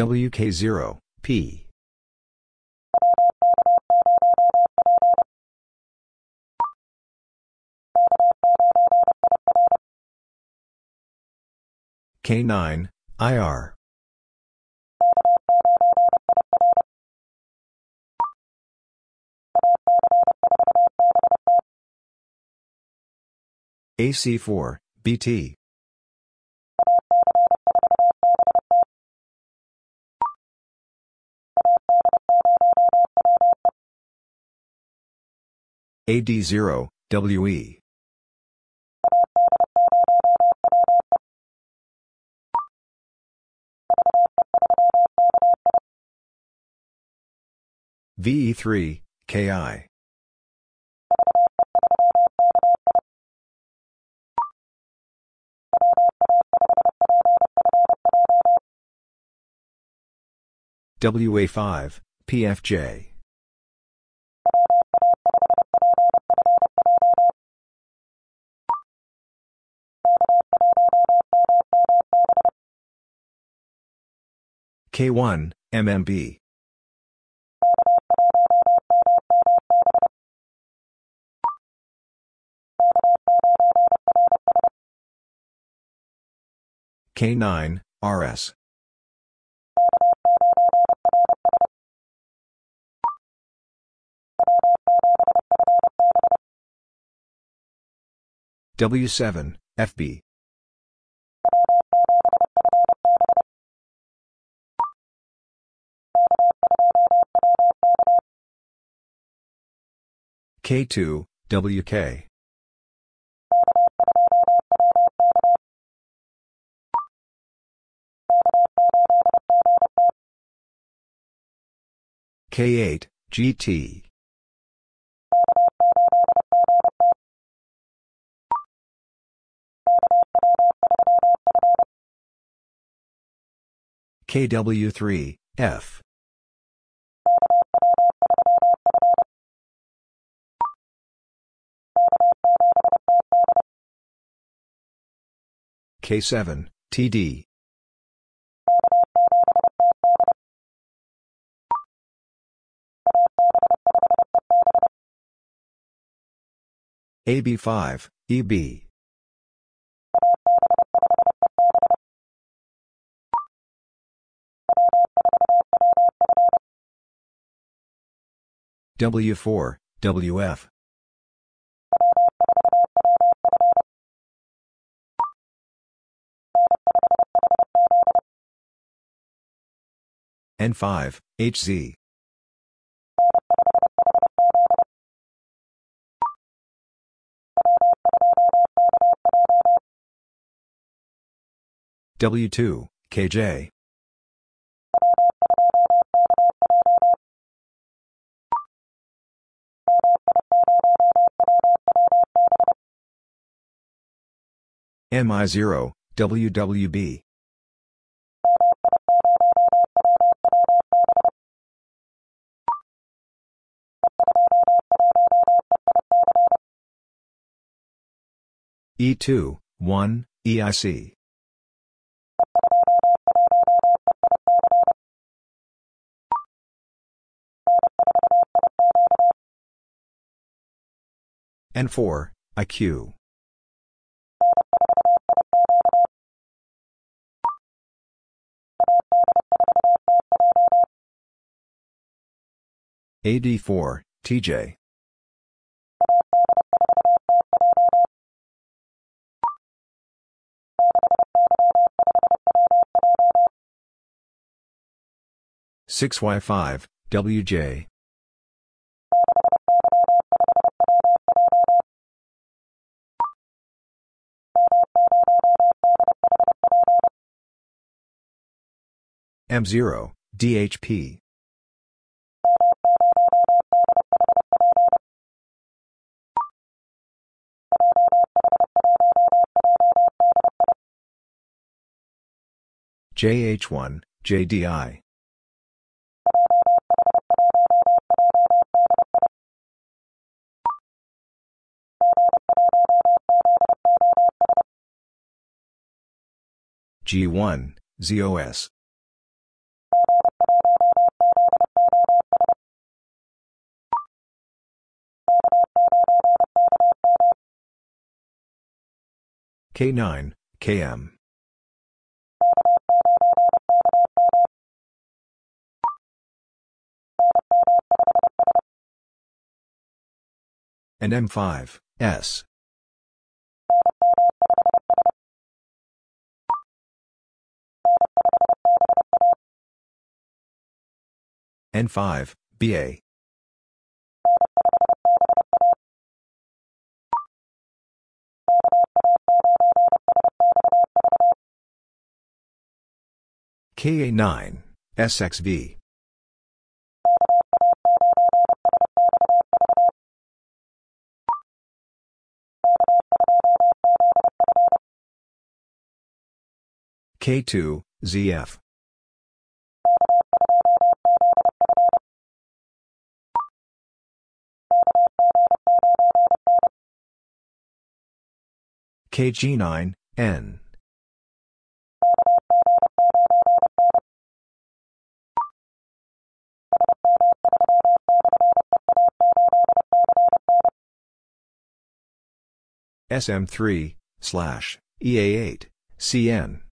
WK0, P. K9, IR. AC4, BT. AD0, WE. VE3, KI. WA5, PFJ. K1, MMB. K9, RS. W7, FB. K2, WK. K8, GT. KW3, F. K7, TD. AB5, EB. W4, WF. N5, HZ. W2, KJ. MI0, WWB. E2, 1, EIC. N4, IQ. AD4, TJ. Six Y five WJ M0 DHP JH1 JDI G1, ZOS. K9, KM. And M5, S. N5, BA. KA9, SXV. K2, ZF. KG9, N. SM3, slash, EA8, CN.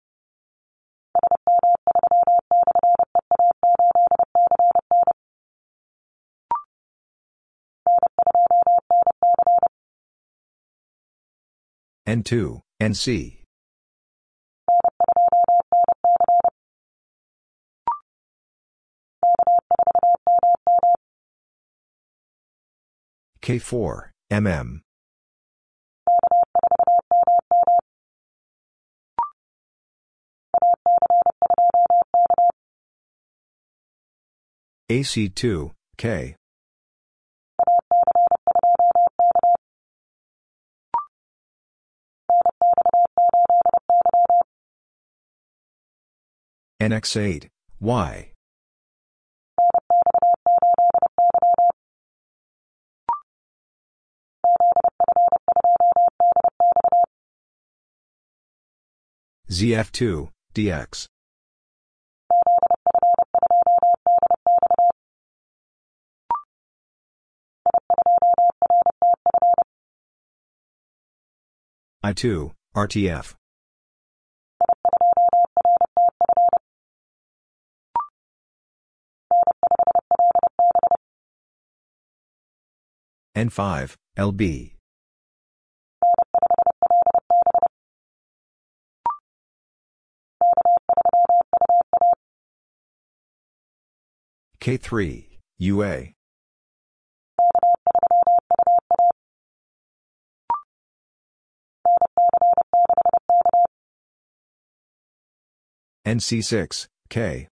N2, NC. K4, MM. AC2, K. NX8, Y. ZF2, DX. I2, RTF. N5, LB. K3, UA. NC6, K.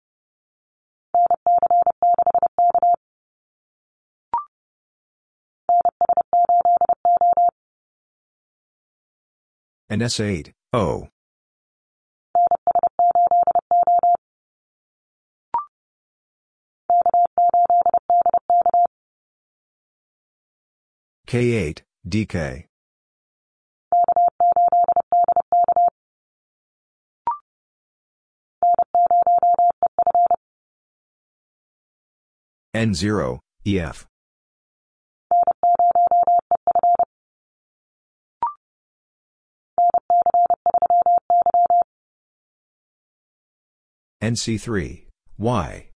and S8, O. K8, DK. N0, EF. NC3, Y.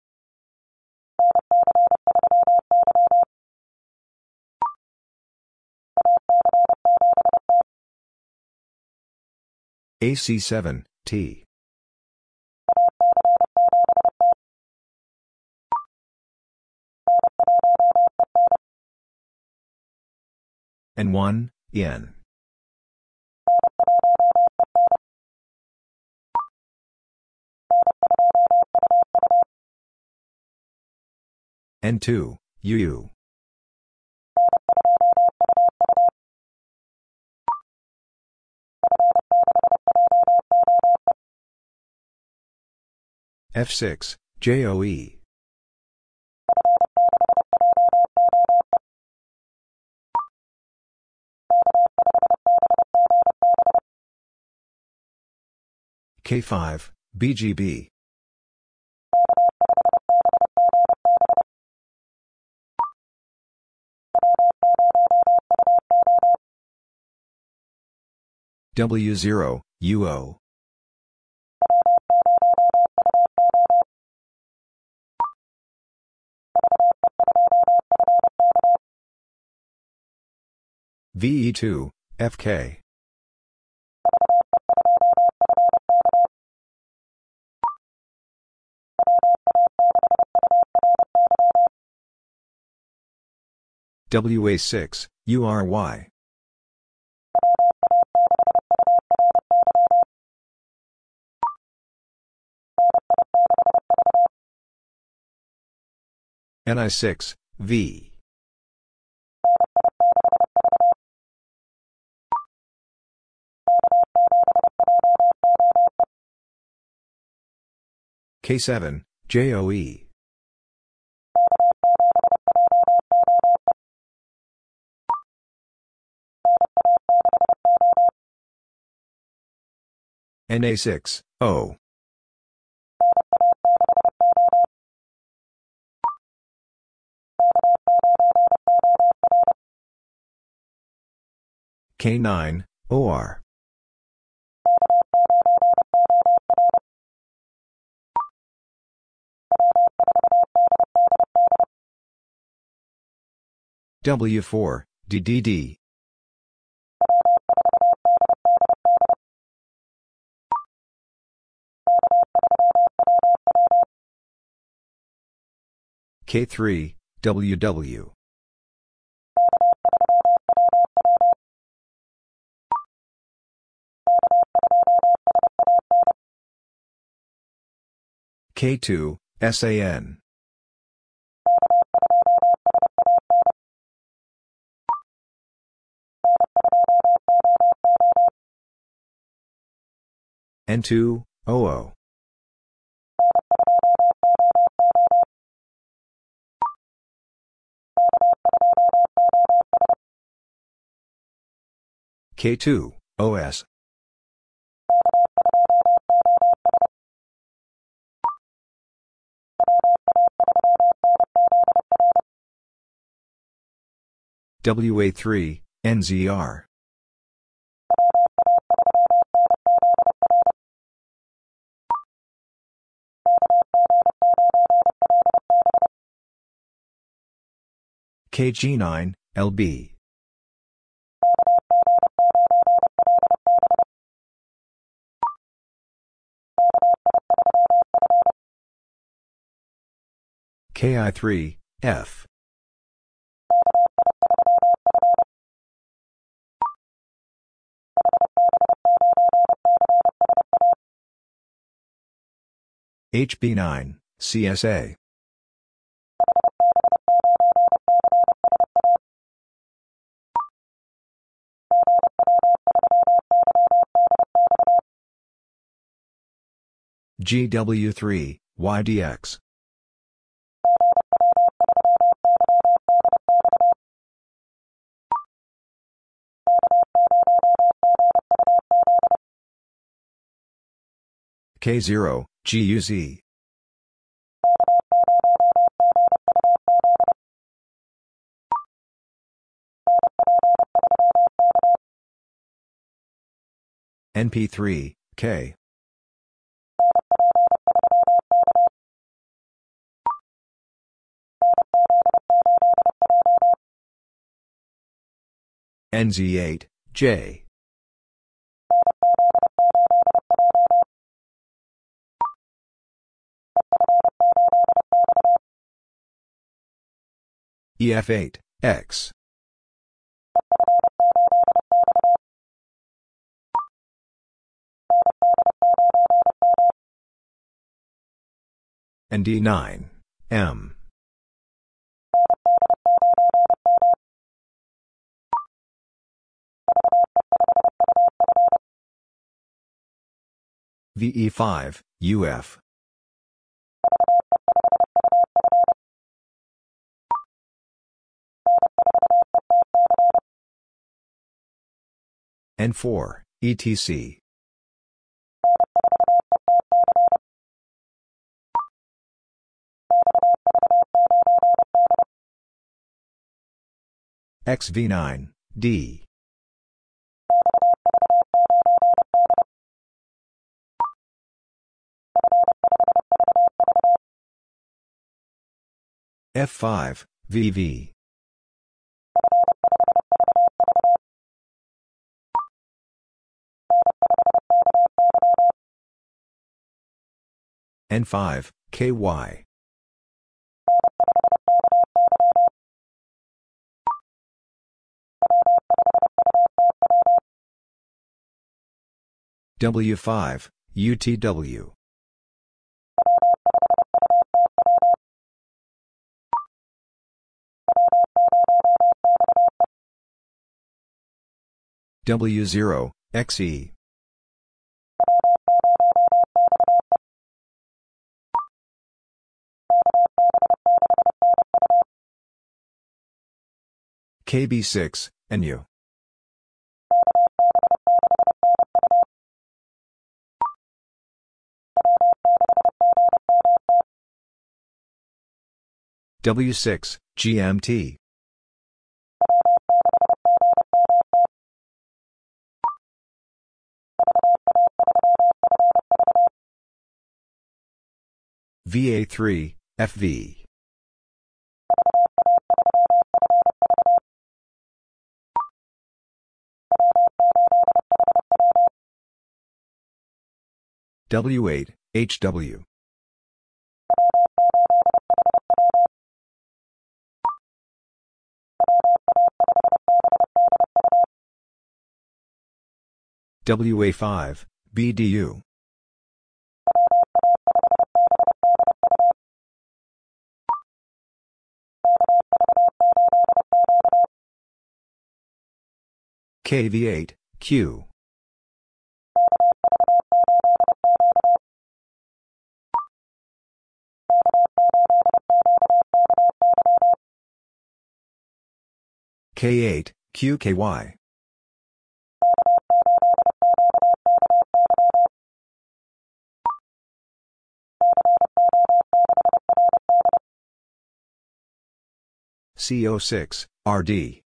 AC7, T. N1, N. N2, UU. F6, JOE. K5, BGB. W0, UO. VE2, FK. WA6, URY. NI6, V. K7, JOE. NA6, O. K9, OR. W4, DDD. K3, WW. K2, SAN. N2, OO. K2, OS. WA3, NZR. KG9, LB. KI3, F. HB9, CSA. GW3, YDX. K0, GUZ. NP3, K. NZ8, J. EF8, X. and D9, M. VE5, UF. N4, ETC. XV9, D. F5, VV. N5, KY. W5, UTW. W0, XE. KB6, NU. W6, GMT. VA3, FV. W8, HW. WA5, BDU. KV8, Q. K8, QKY. CO6, RD.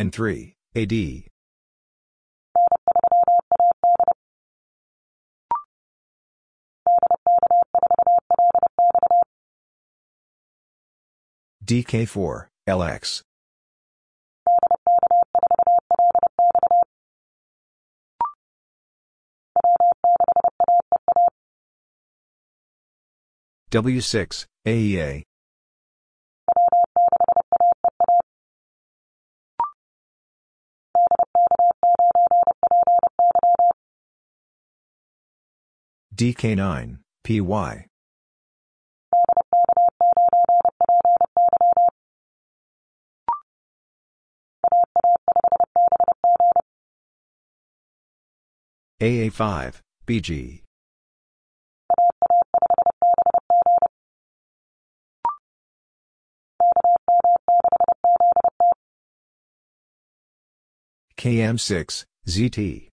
N3, AD. DK4, LX. W6, AEA. DK9, PY. AA5, BG. KM6, ZT.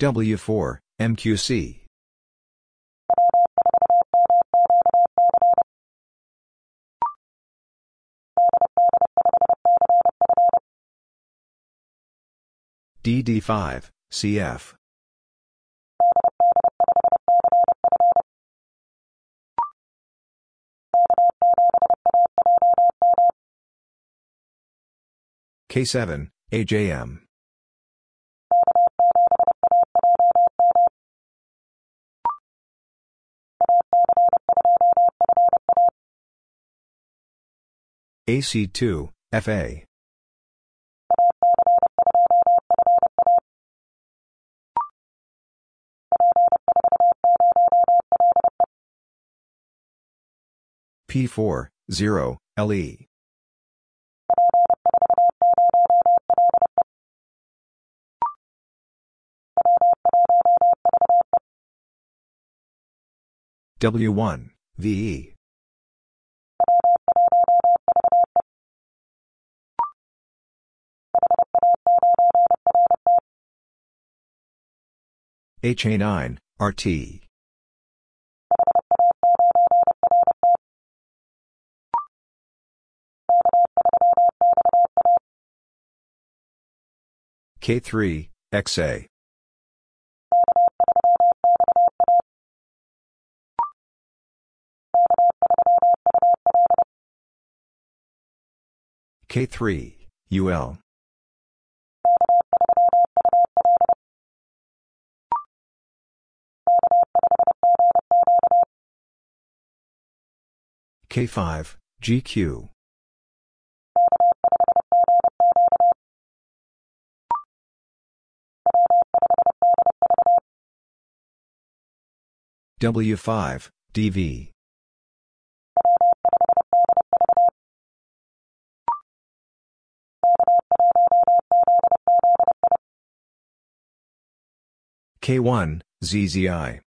W4, MQC. DD5, CF. K7, AJM. AC2, FA. P4, 0, LE. W1, VE. HA9, RT. K3, XA. K3, UL. K5, GQ. W5, DV. K1, ZZI.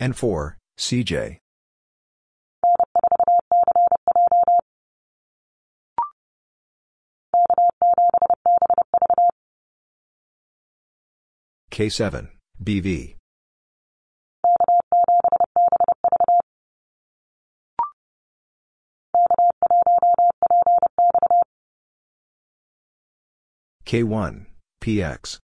N4, CJ. K7, BV. K1, PX.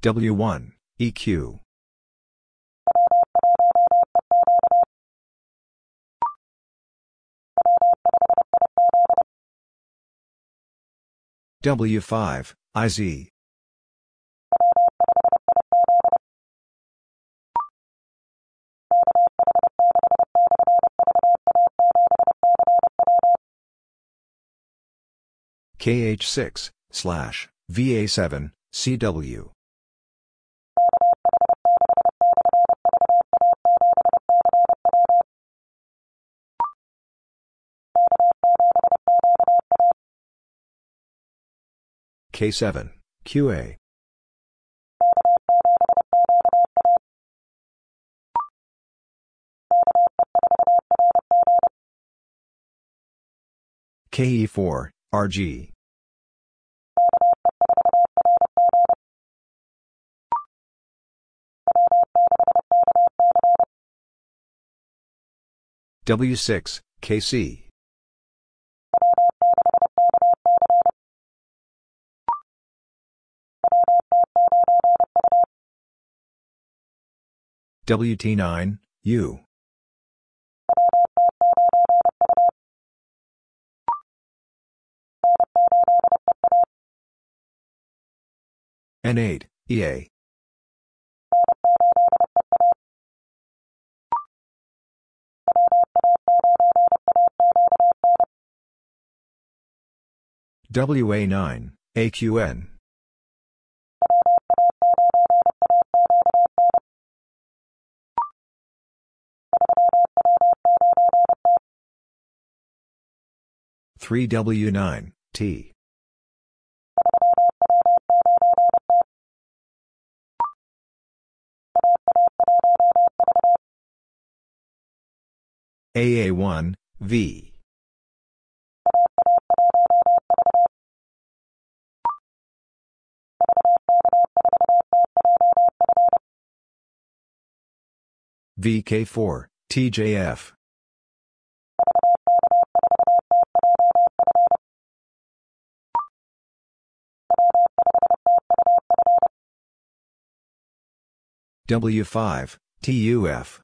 W1, EQ. W5, IZ. KH6, slash, VA7, CW. K7, QA. KE4, RG. W6, KC. WT9, U. N8, EA. WA9, AQN. Three W nine T. AA one V. VK4 TJF W5, TUF.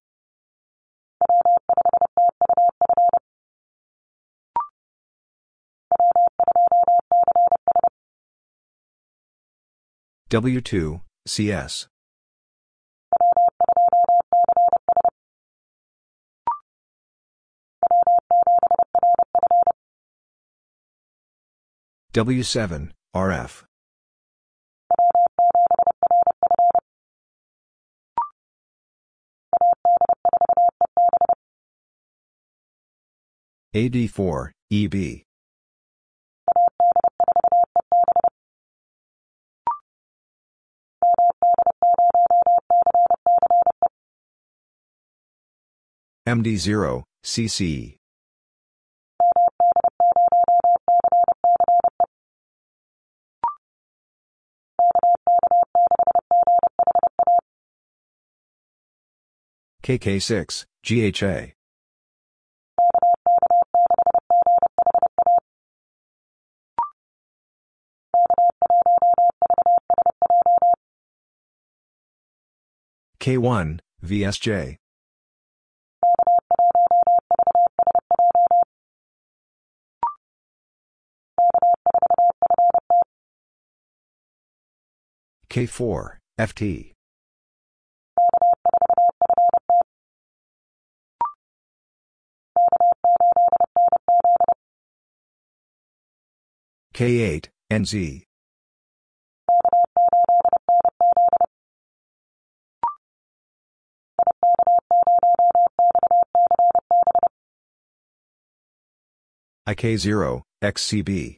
W2, CS. W7, RF. AD4, EB. MD0, CC. KK6, GHA. K1, VSJ. K4, FT. K8, NZ. IK0, XCB.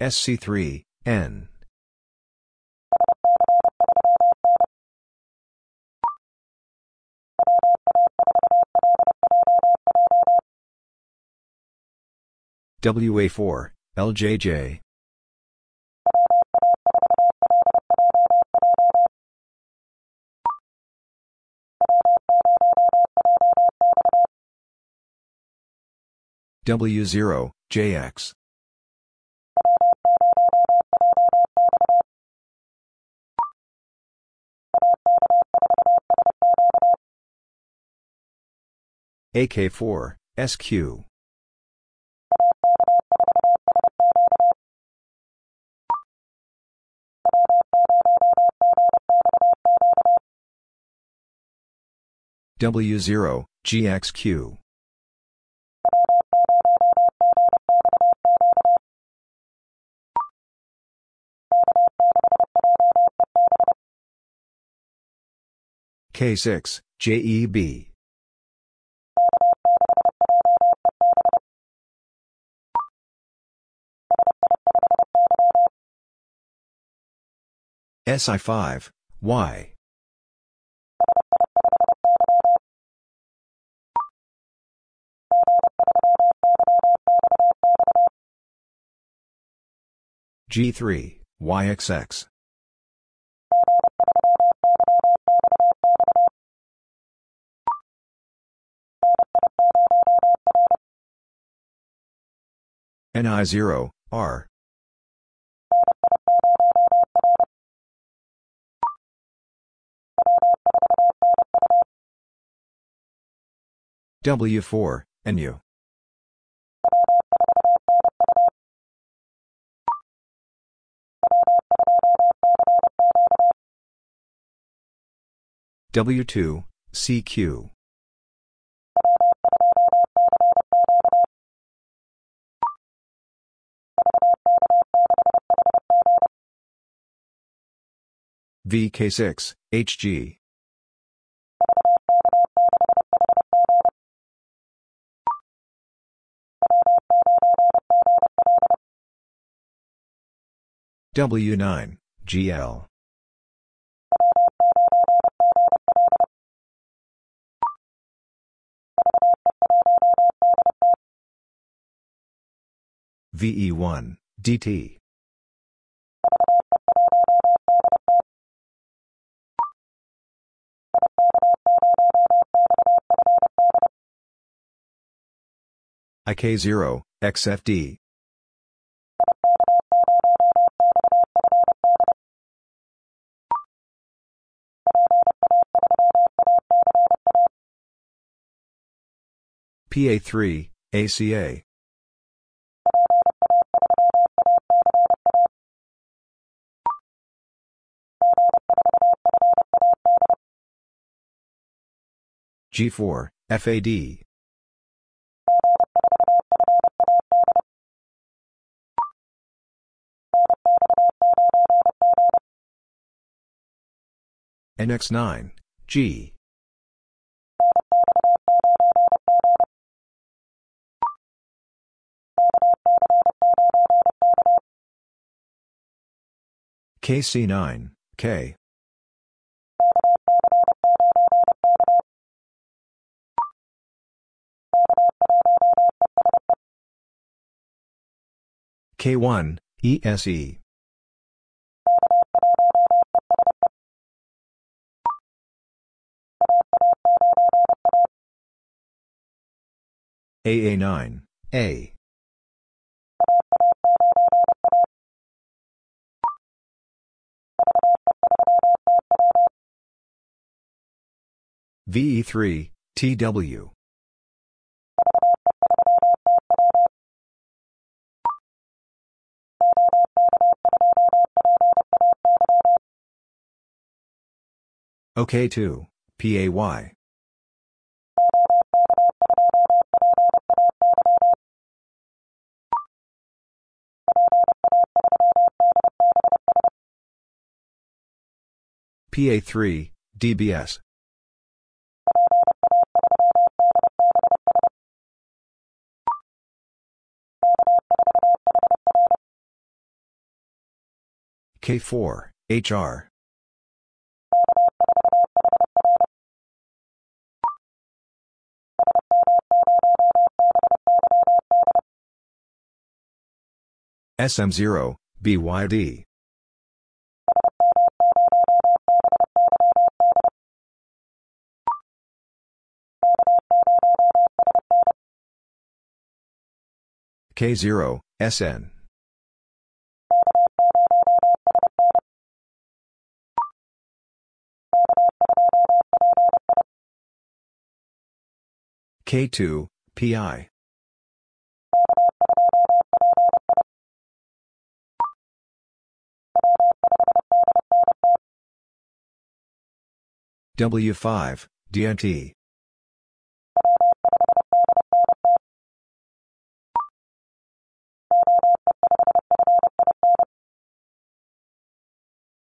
SC3, N. WA4, LJJ. W0, JX. AK4, SQ. W0, GXQ. K6, JEB. SI5, Y. G3, YXX. NI0, R. W4, NU. W2, CQ. VK6, HG. W9, GL. VE1, DT. IK0, XFD. PA3, ACA. G4, FAD. NX9, G. KC9, K. K1, ESE. AA9, A. VE3, TW. OK2, PAY. PA3, DBS. K4, HR. SM0, BYD. K0, SN. K2, PI. W5, DNT.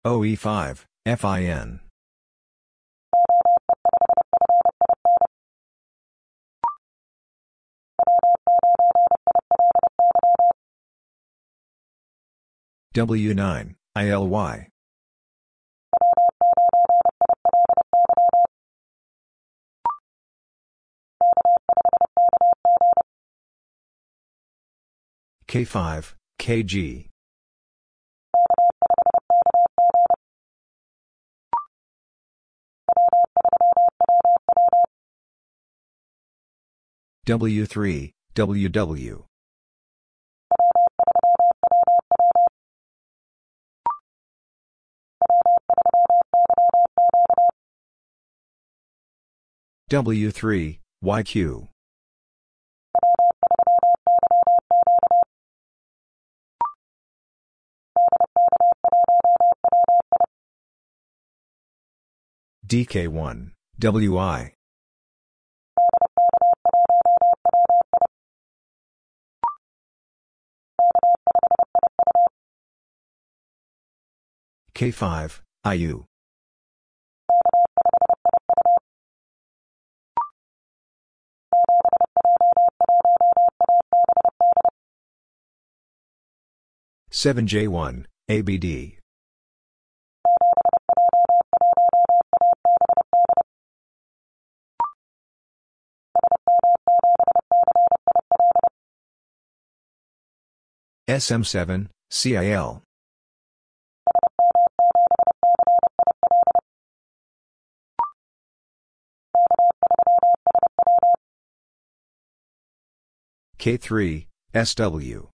OE5, FIN. W9, ILY. K5, KG. W3, WW. W3, YQ. DK1, WI. K5, IU. Seven J one ABD SM seven CIL K3 SW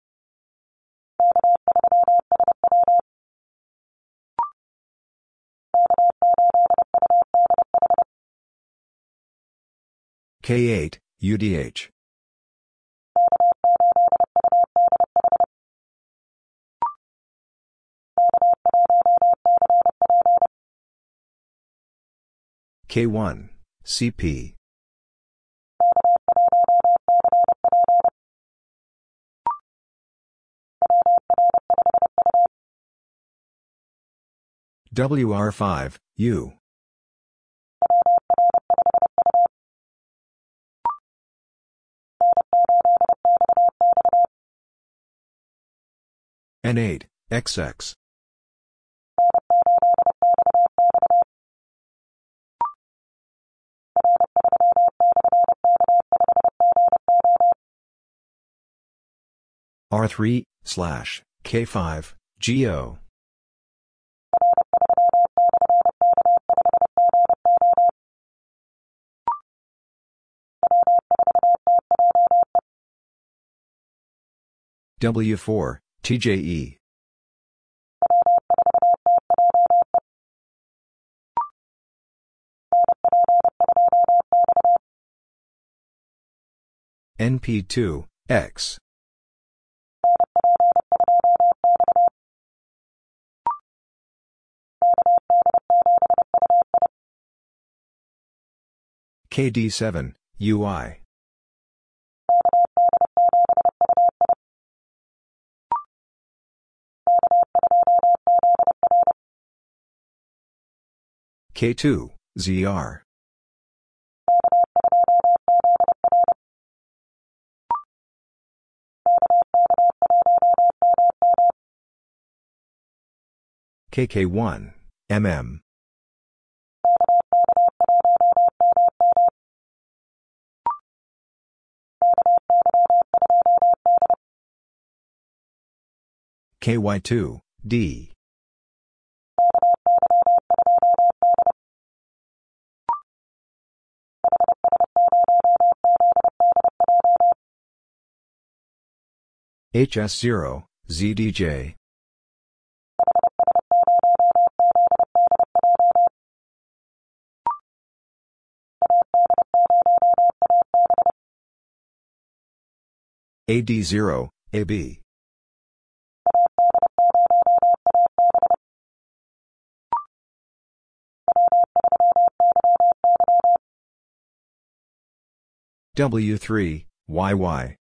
K8, UDH. K1, CP. WR5, U. N8, XX. R3, slash K5 GO. W4, TJE. NP2, X. KD7, UI. K2, ZR. KK1, MM. KY2, D. HS0, ZDJ. AD0, AB. W3, YY.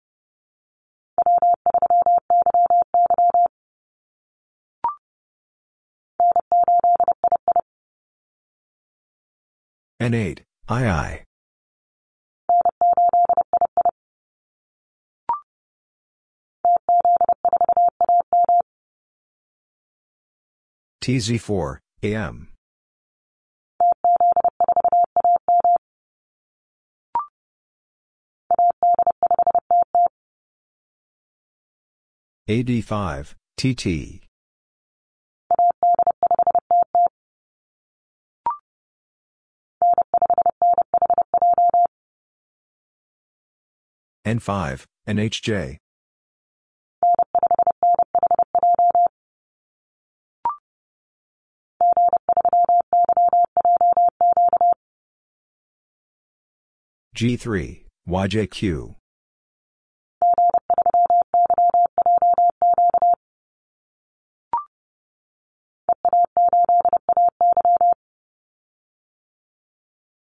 N8, II. TZ4, AM. AD5, TT. N5, NHJ. G3, YJQ.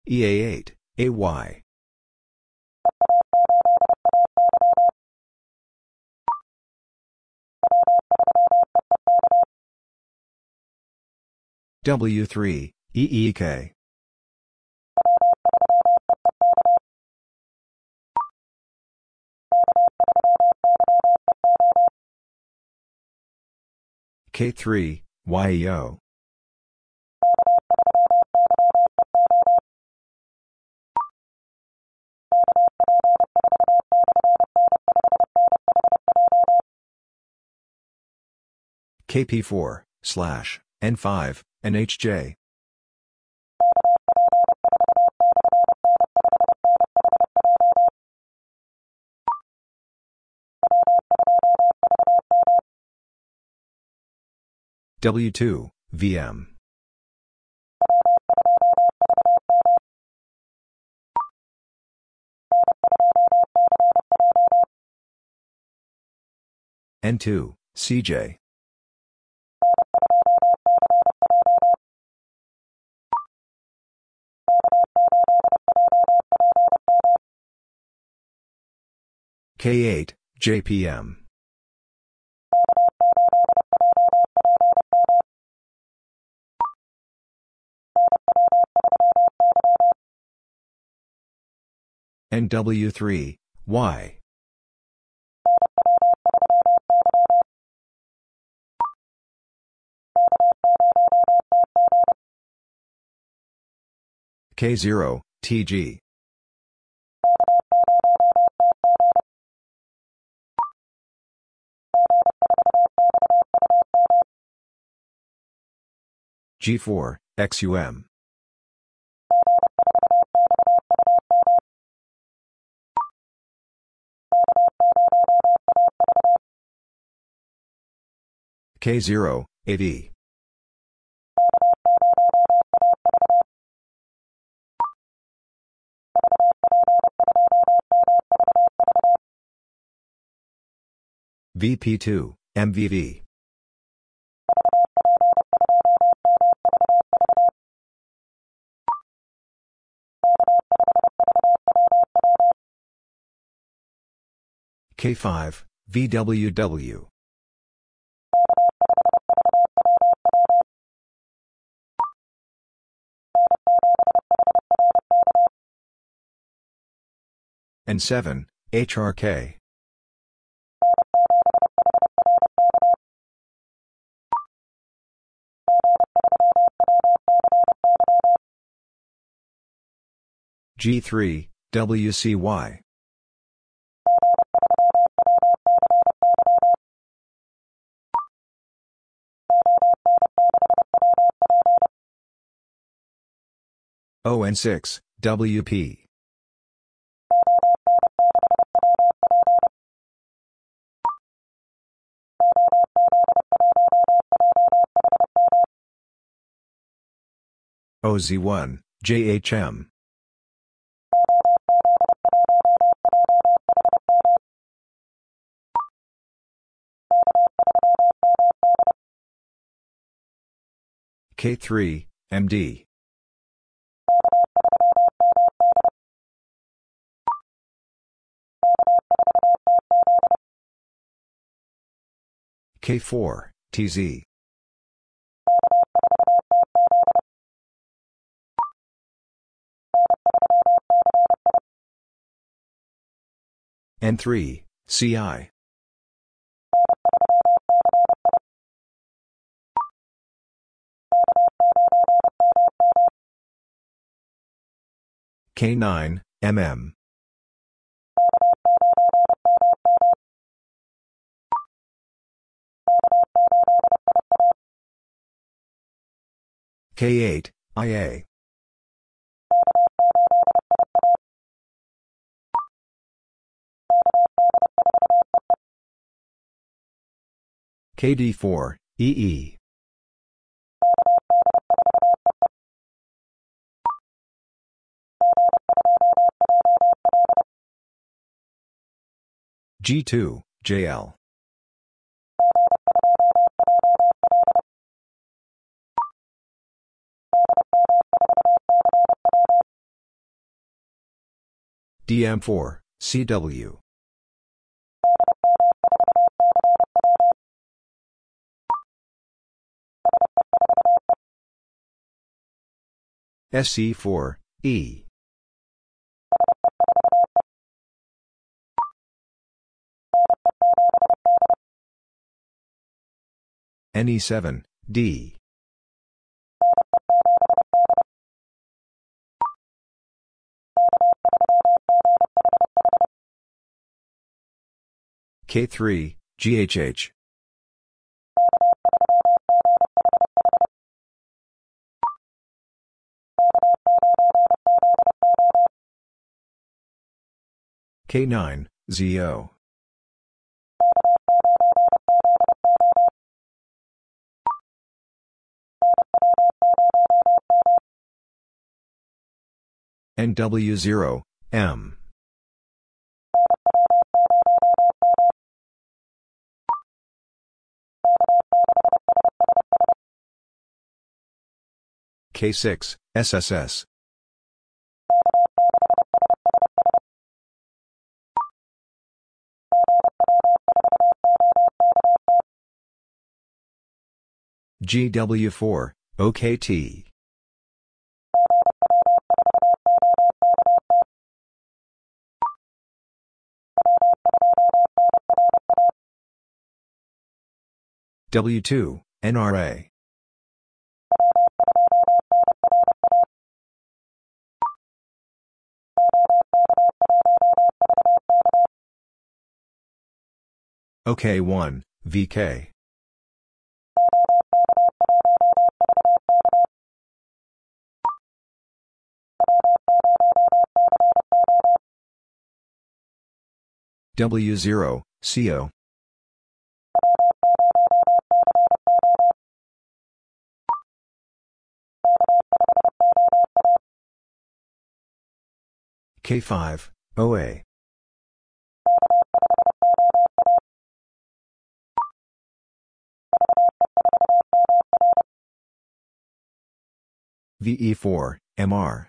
EA8, AY. W3, EEK. K3, YEO. KP4, slash, N5, NHJ. W2, VM. N2, CJ. K8, JPM. NW3, Y. K0, TG. G4, XUM. K0, 8E. VP2, MVV. K5, VWW. N7, HRK. G3, WCY. ON6, WP. OZ1, JHM. K3, MD. K4, TZ. N3, CI. K9, MM. K8, IA. KD4, EE. G2, JL. DM4, CW. SC4, E. NE7, D. K3, GHH. K9, ZO. NW0, M. K6, SSS. GW4, OKT. W2, NRA. OK1, VK. W0, CO. K5, OA. VE4, MR.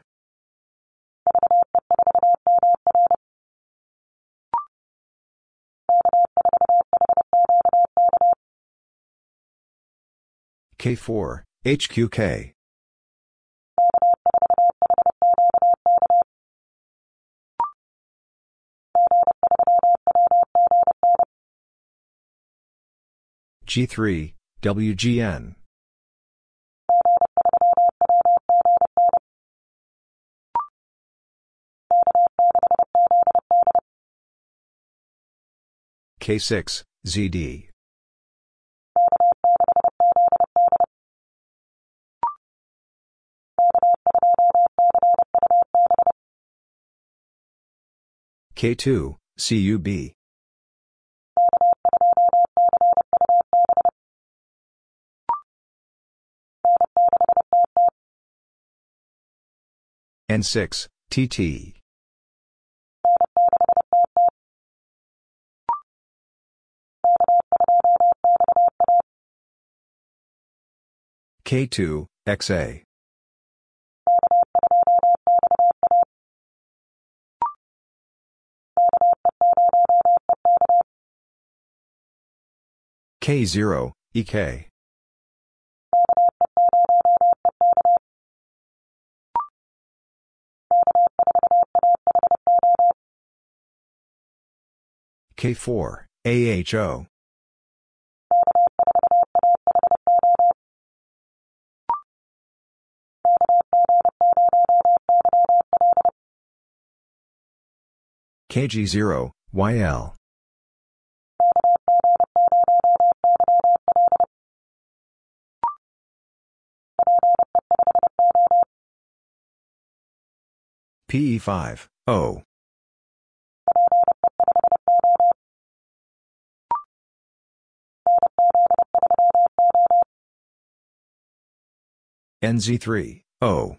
K4, HQK. G3, WGN. K6, ZD. K2, CUB. N6, TT. K2, XA. K0, EK. K4, AHO. KG0, YL. PE5, O. NZ3, O.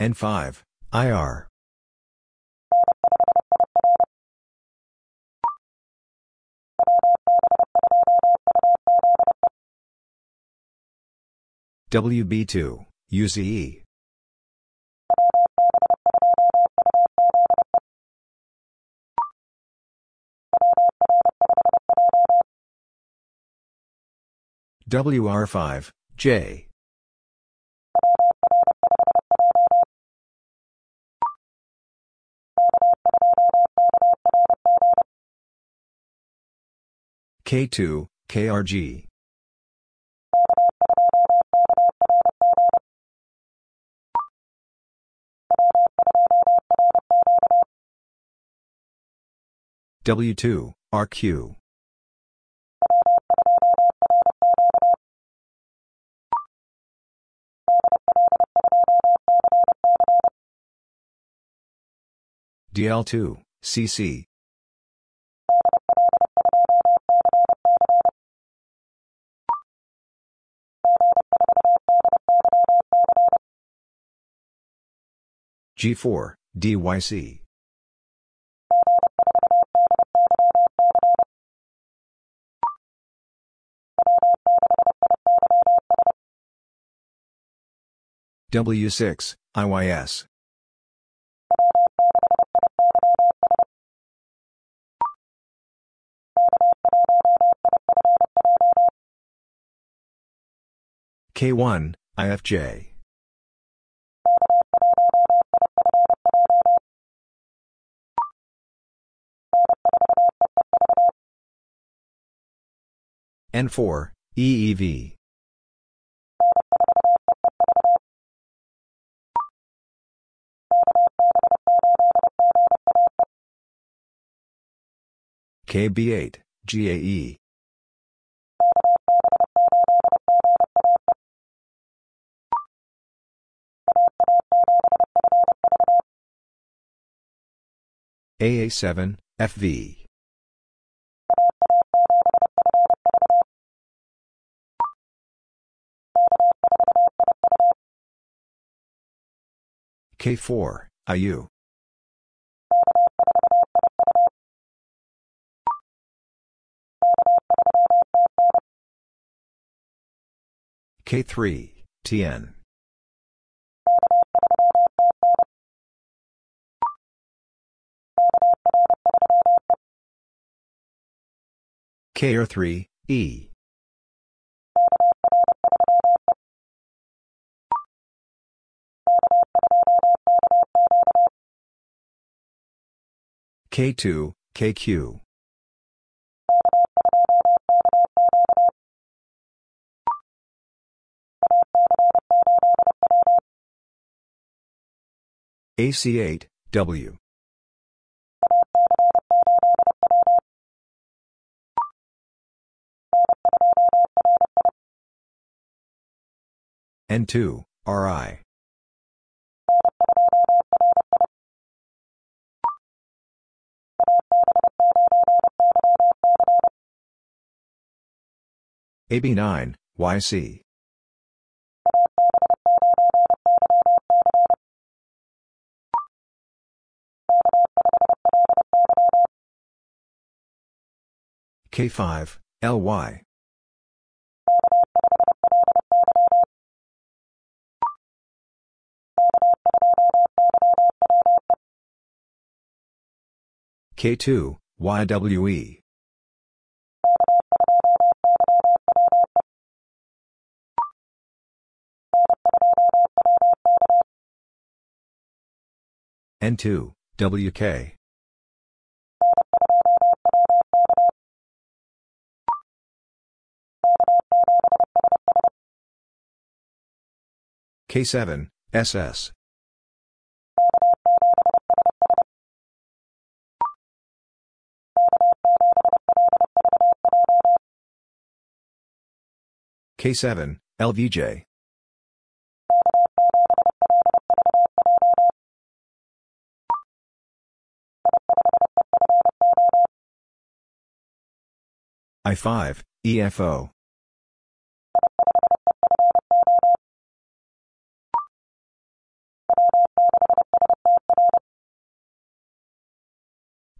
N5, IR. WB2, UZE. WR5, J. K2, KRG. W2, RQ. DL2, CC. G4, DYC. W6, IYS. K1, IFJ. N4, EEV. KB8, GAE. AA7, FV. K4, IU. K3, TN. KR3, E. K2, KQ. AC8, W. N2, RI. AB9, YC. K5, LY. K2, YWE. N2, WK. K7, SS. K7, LVJ. I5, EFO.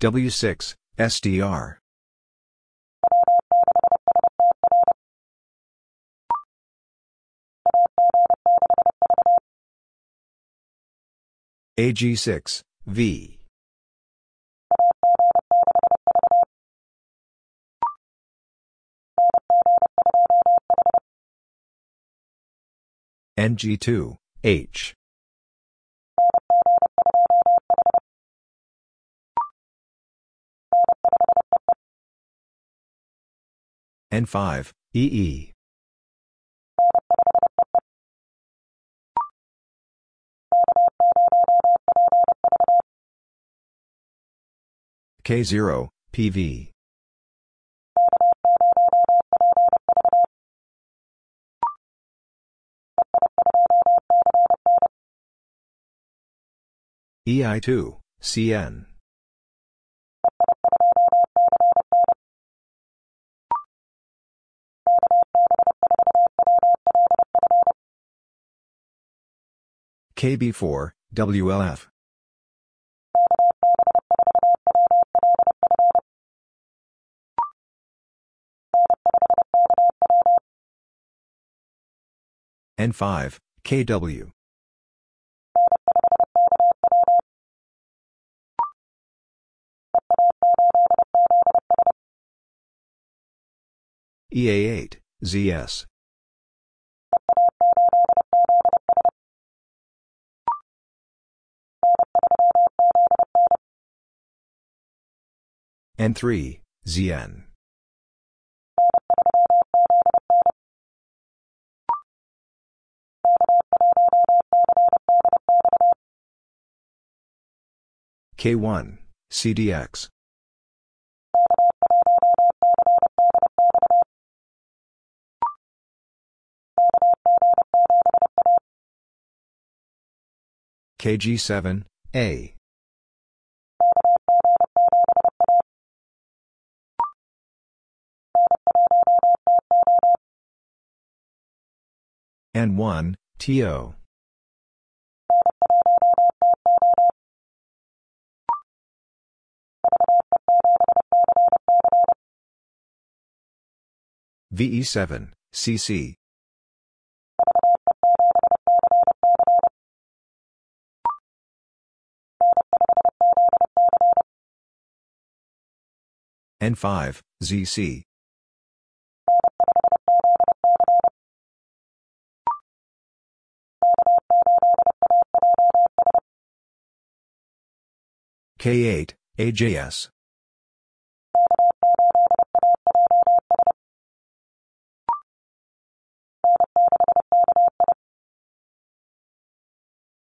W6, SDR. AG6, V. NG2, H. N5, EE. K0, PV. EI2, CN. KB4, WLF. N5, KW. EA8, ZS. N3, ZN. K1, CDX. KG7, A. N1, TO. VE7, CC. N5, ZC. K8, AJS.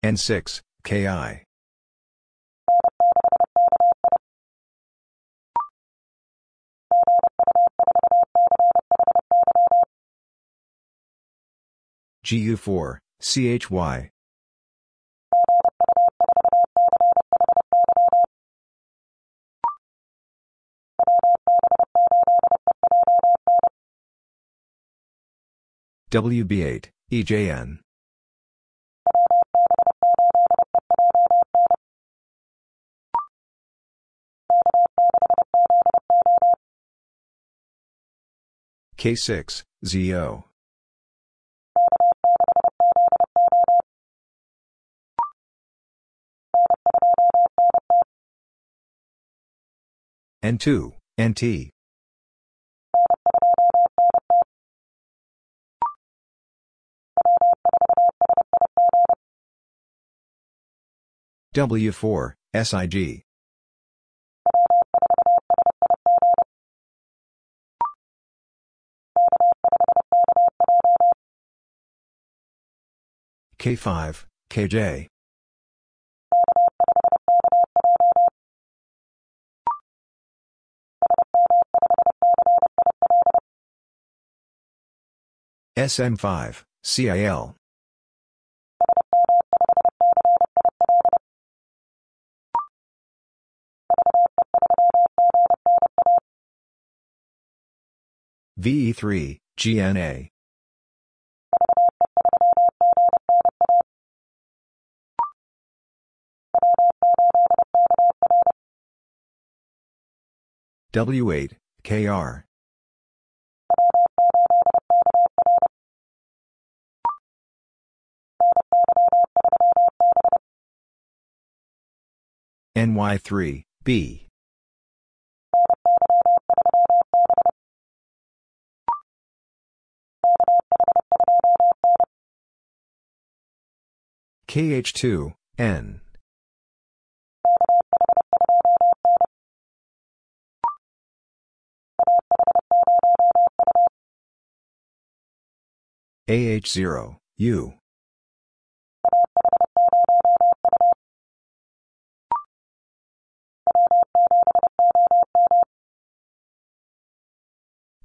N6, KI. GU4, CHY. WB8, EJN. K6, ZO. N2, NT. W4, SIG. K5, KJ. SM5, CIL. VE3, GNA. W8, KR. NY3, B. KH2, N. AH0, U.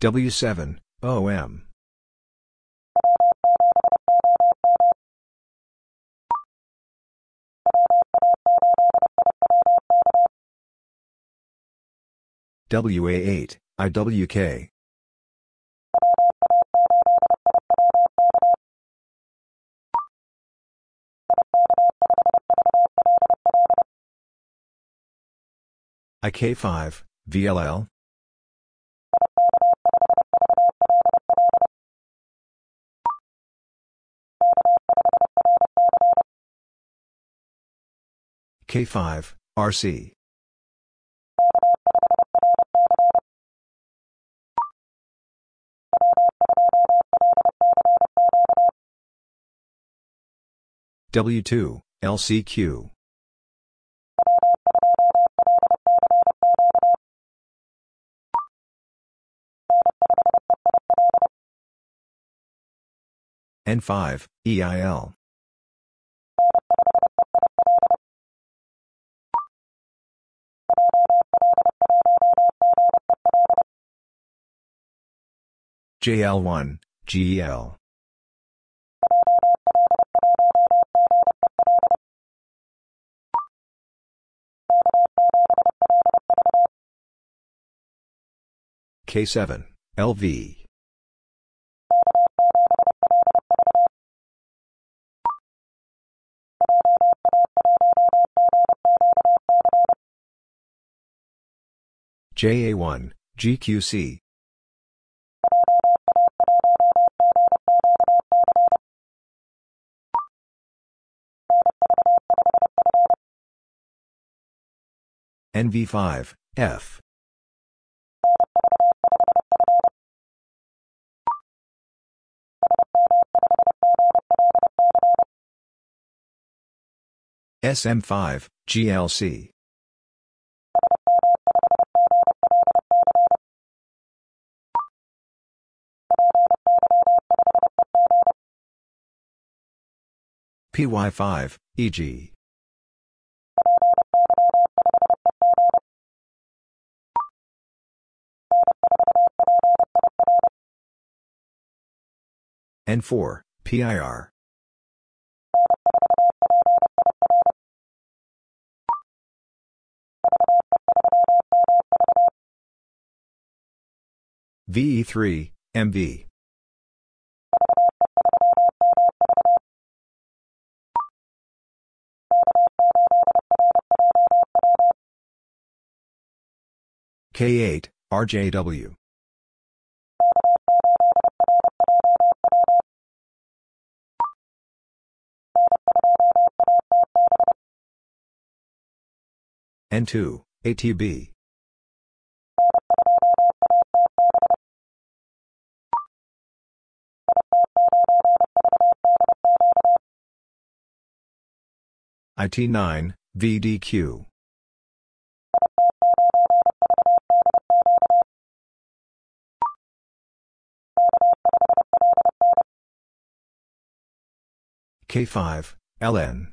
W7, OM. WA8, IWK. IK5, VLL. K5, RC. W2, LCQ. N5, EIL. JL1, GEL. K7, LV. JA1, GQC. NV5, F. SM5, GLC. PY5, EG. N4, PIR. VE3, MV. K8, RJW. N2, ATB. IT9, VDQ. K5, LN.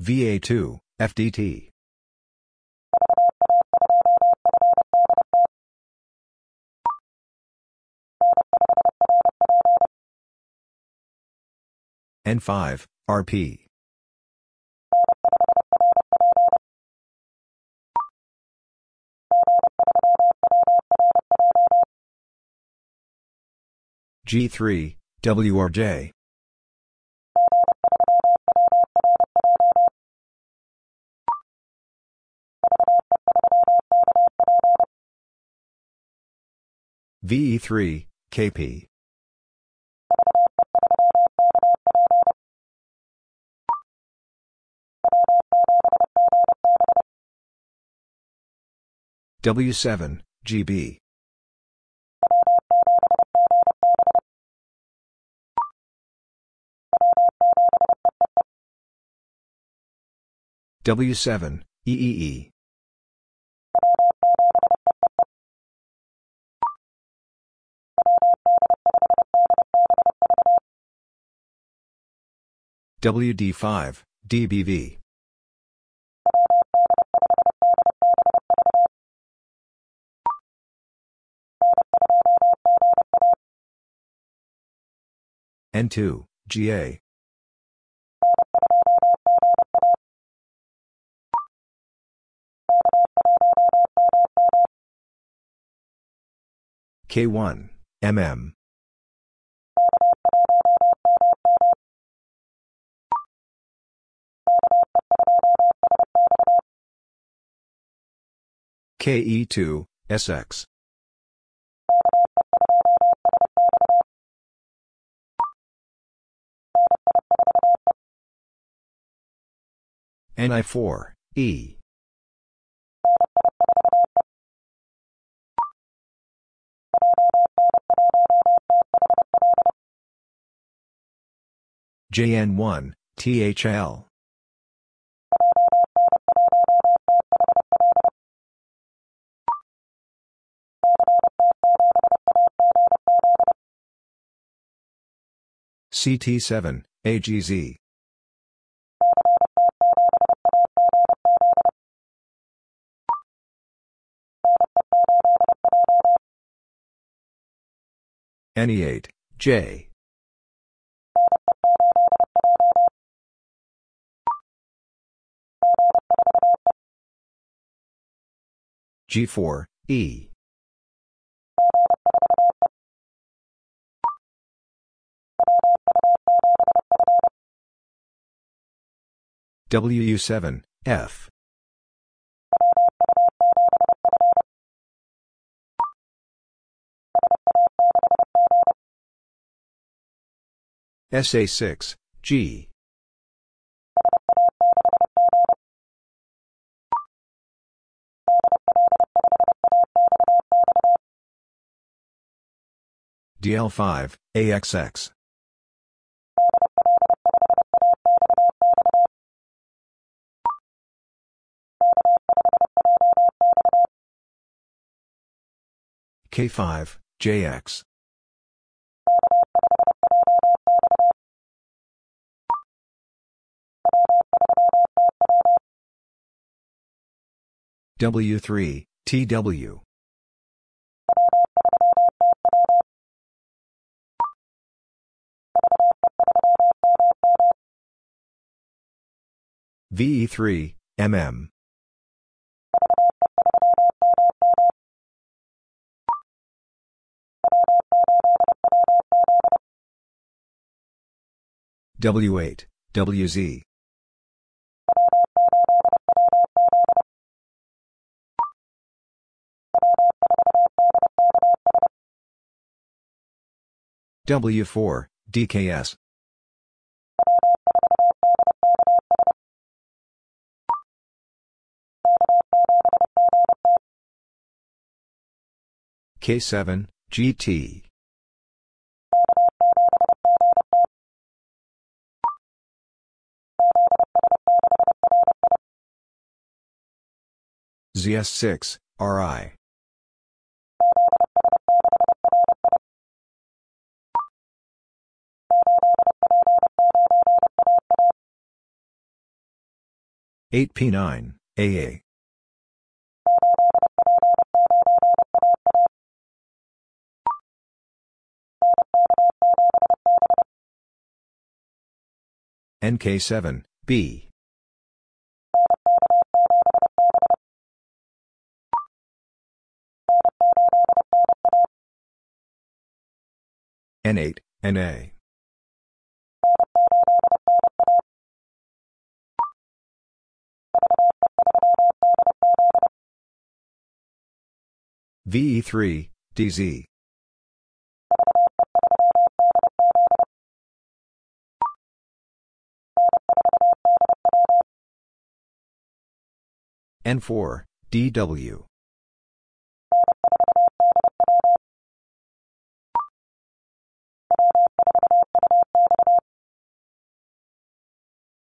VA2, FDT. N5, RP. G3, WRJ. VE3, KP. W7, GB. W7, EEE. WD5, DBV. N2, GA. K1, MM. KE2, SX. NI4, E. JN1, THL. CT7, AGZ. NE8, J. G4, E. WU7, F. SA6, G. DL5, AXX. K5, JX. W3, TW. VE3, MM. W8, WZ. W4, DKS. K7, GT. ZS6, RI. Eight P nine AA NK seven B. N8 NA VE3, DZ. N4, DW.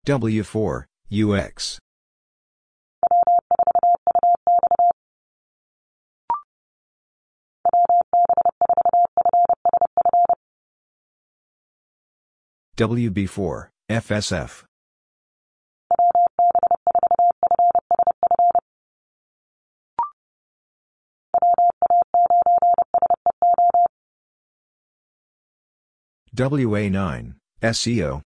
W4, UX. WB4, FSF. WA9, SEO.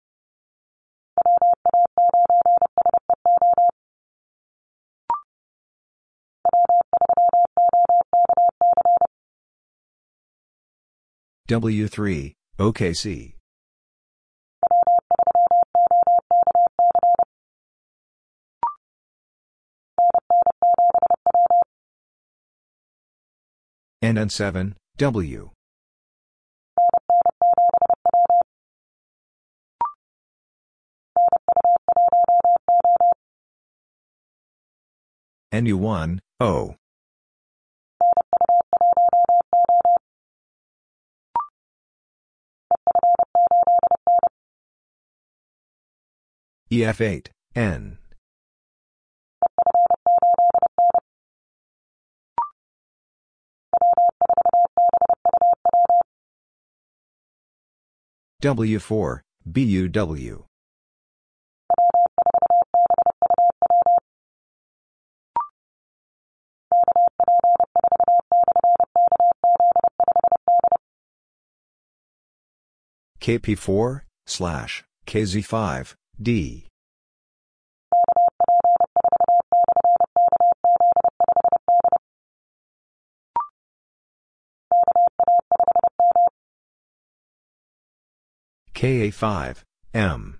W3, OKC. NN7, W. NU1, O. EF8, N. W4, BUW. KP4, slash, KZ5, D. KA5, M.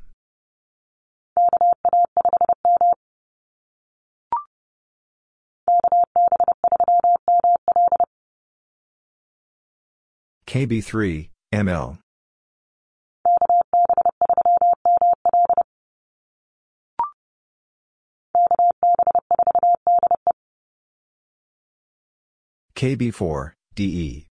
KB3, ML. KB4, DE.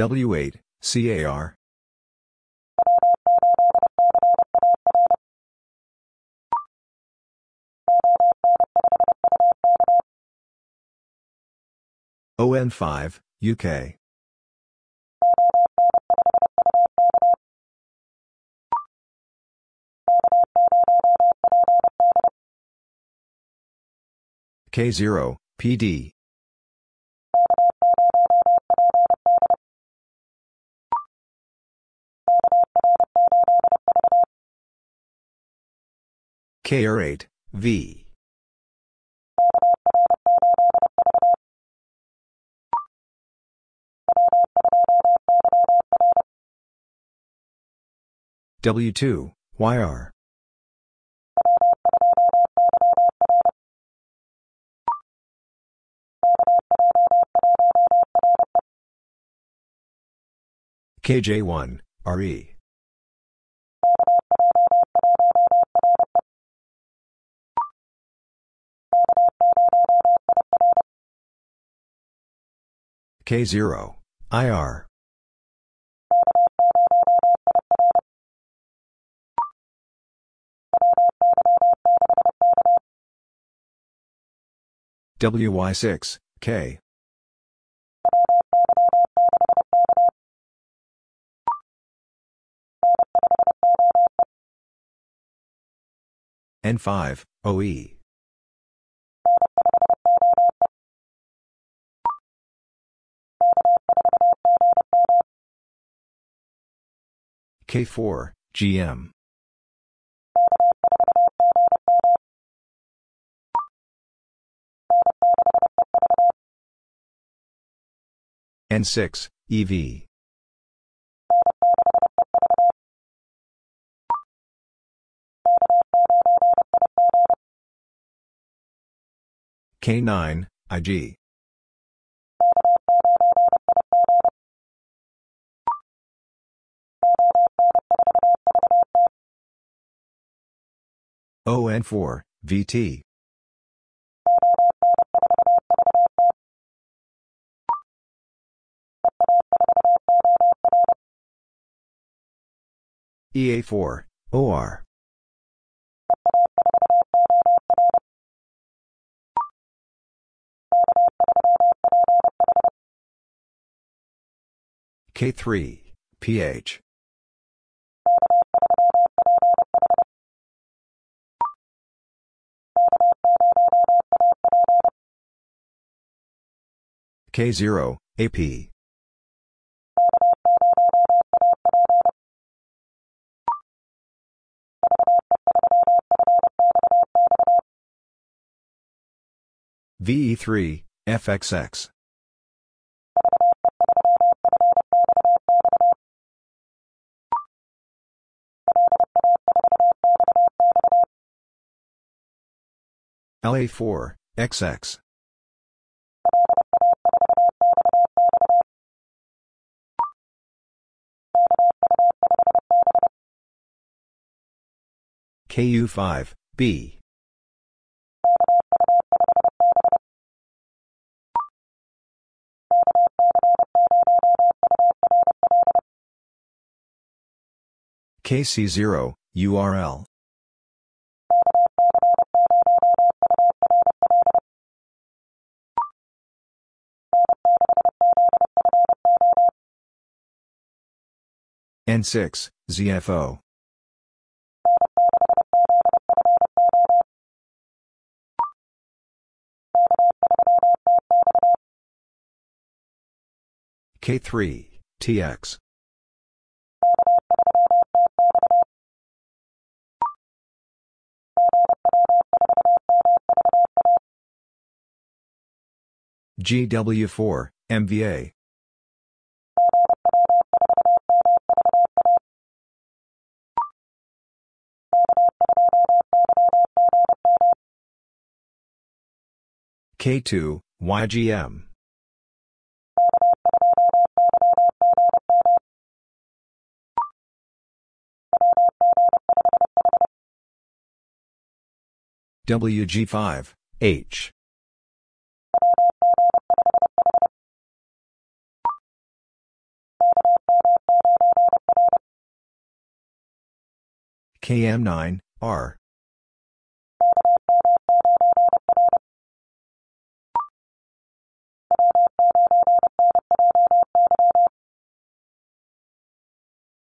W8, CAR. ON5, UK. K0, PD. KR8, V. W2, YR. KJ1, RE. K0, IR. WY6, K. N5, OE. K4, GM. N6, EV. K9, IG. ON4, VT. EA4, OR. K3, PH. K0, AP. VE3, FXX. LA4, XX. KU5, B. KC0, URL. N6, ZFO. K3, TX. GW4, MVA. K2, YGM. WG5, H. KM9, R.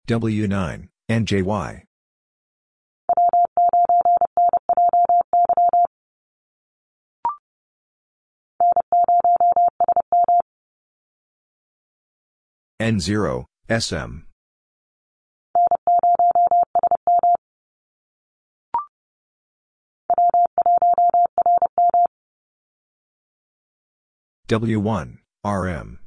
W9, NJY. N0, SM. W1, RM.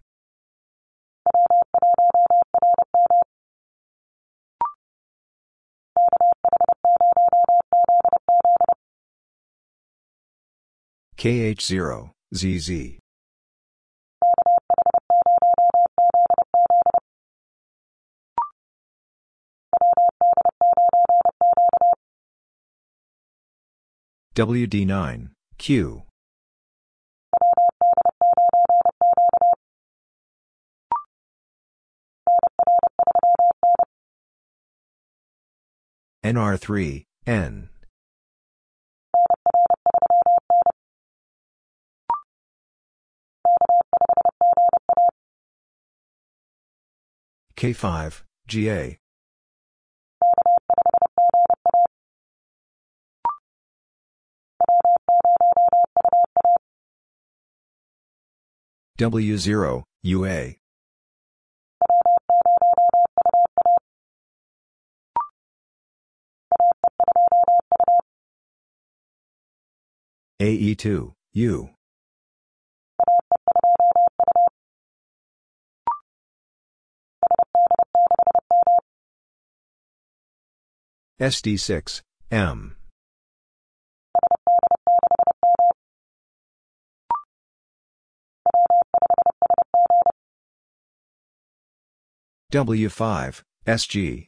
KH0, ZZ. WD9, Q. NR3, N. K5, GA. W0, UA. AE2, U. SD6, M. W5, SG.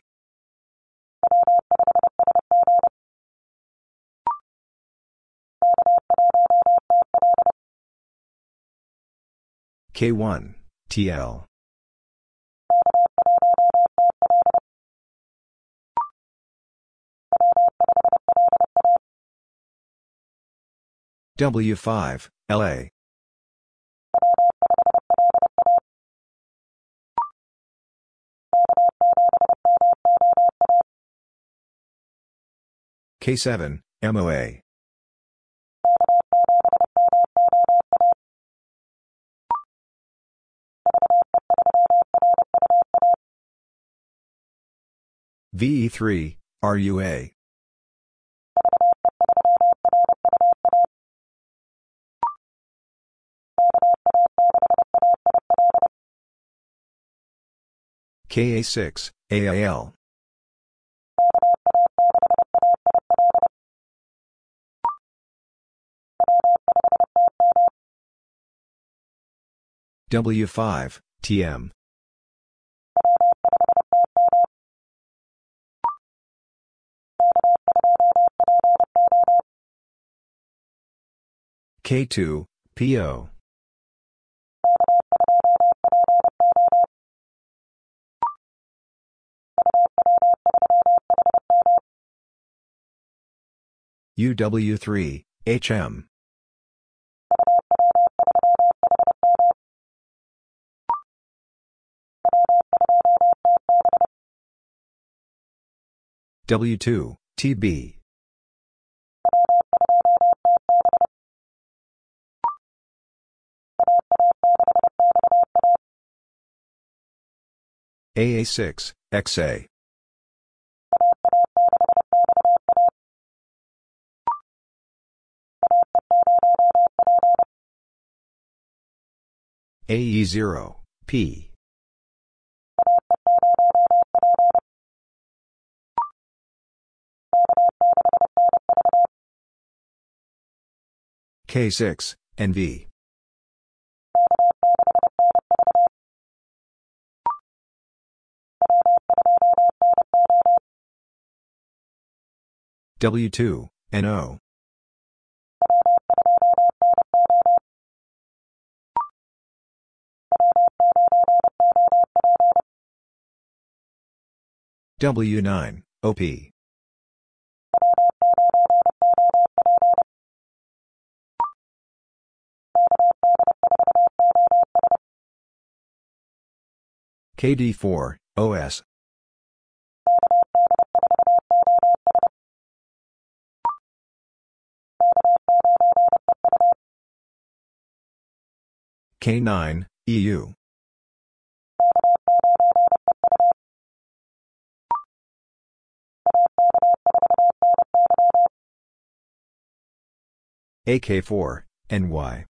K1, TL. W5, LA. K7, MOA. VE3, RUA. KA6, AIL. W5, TM. K2, PO. UW3, HM. W2, TB. AA6, XA. AE0, P. K6, NV. W2, NO. W9, OP. KD4, OS. K9, EU. AK4, NY.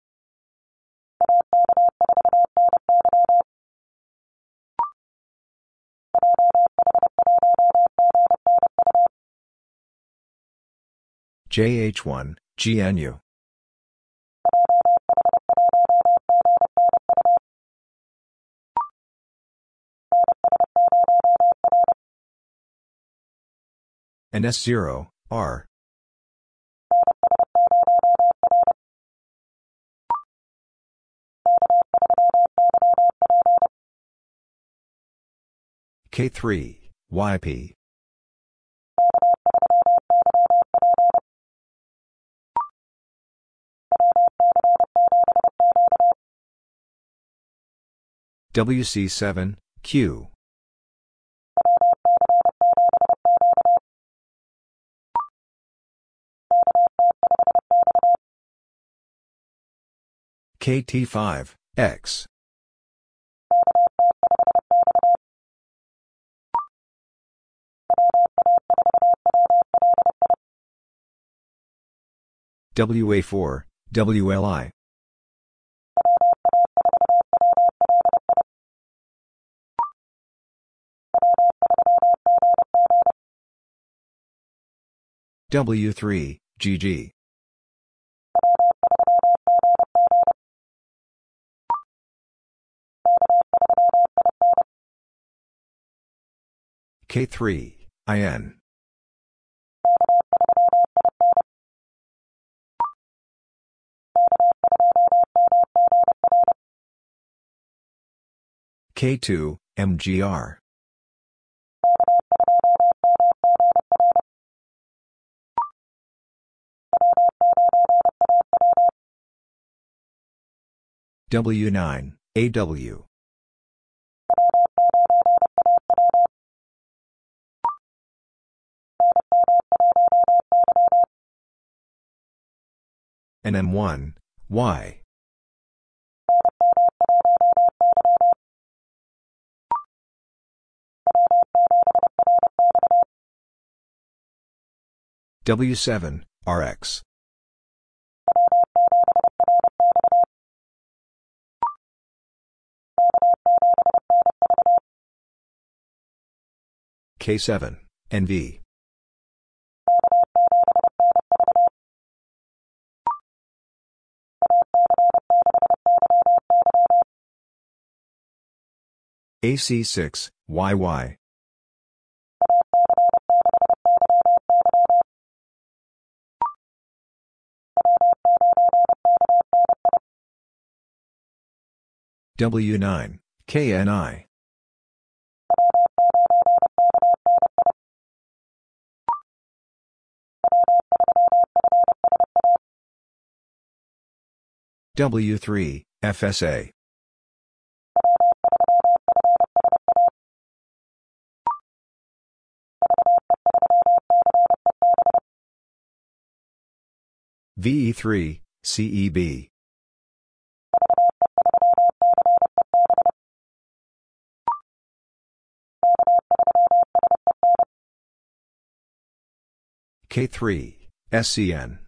JH1, GNU. NS0, R. K3, YP. WC7, Q. KT5, X. WA4, WLI. W3, GG. K3, IN. K2, MGR. W9, AW. and M1, Y. W7, RX. K7, NV. AC6, YY. W9, KNI. W3, FSA. VE3, CEB. K3, SCN.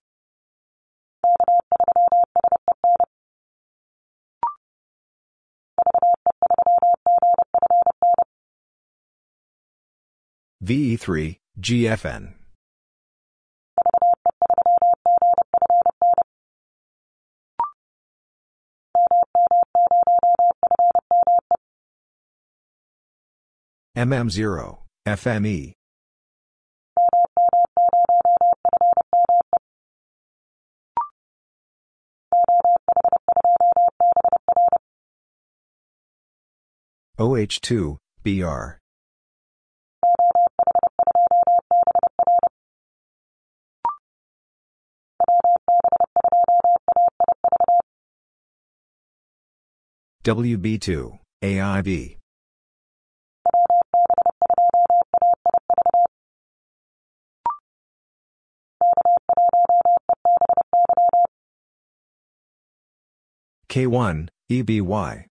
VE3, GFN. MM0, FME. OH2, BR. WB2, AIB. K1, EBY.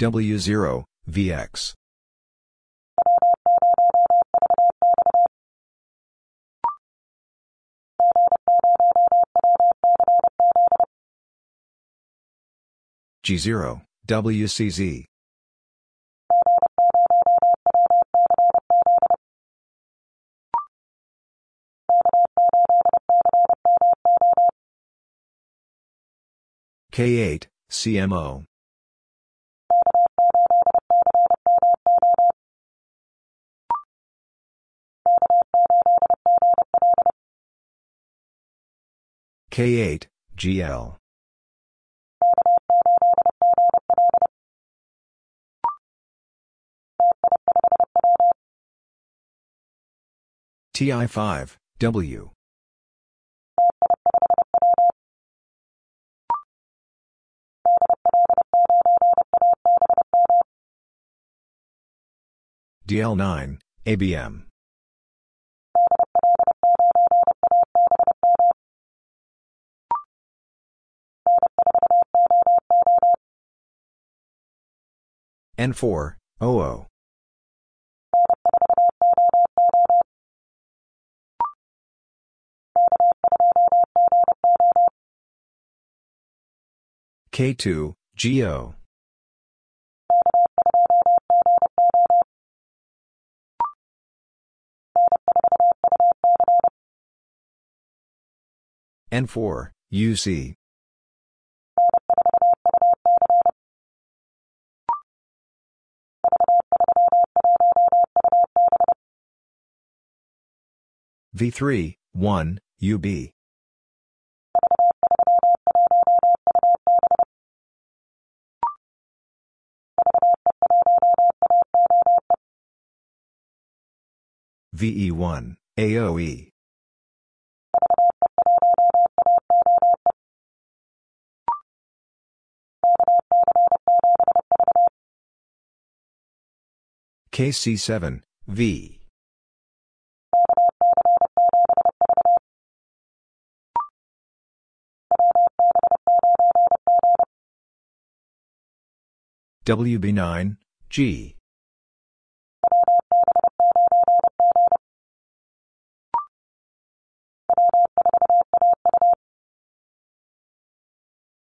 W0, VX. G0, WCZ. K8, CMO. K8, GL. TI5, W. DL9, ABM. N4, OO. K2, GO. N4, UC. V3, 1, UB. VE1, AOE. KC7, V. WB9, G.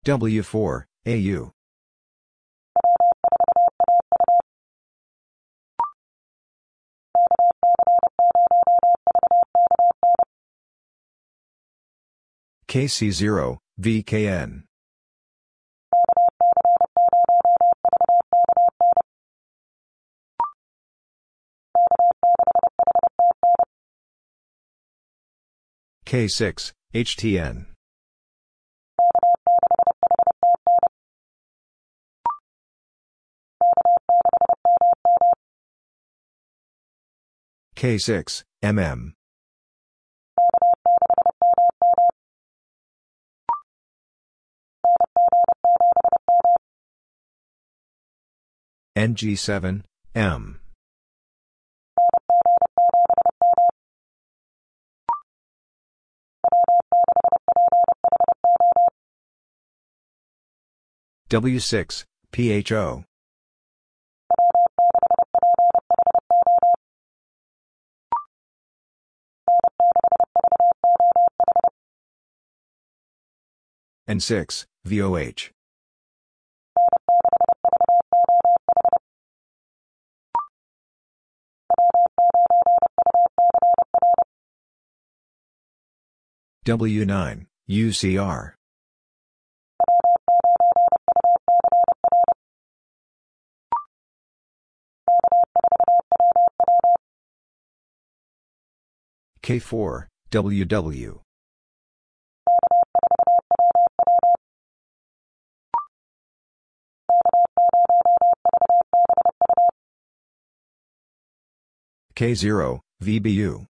W4, AU. KC0, VKN. K6, HTN. K6, MM. NG7, M. W6, PHO. N6, VOH. W9, UCR. K4, WW. K0, VBU.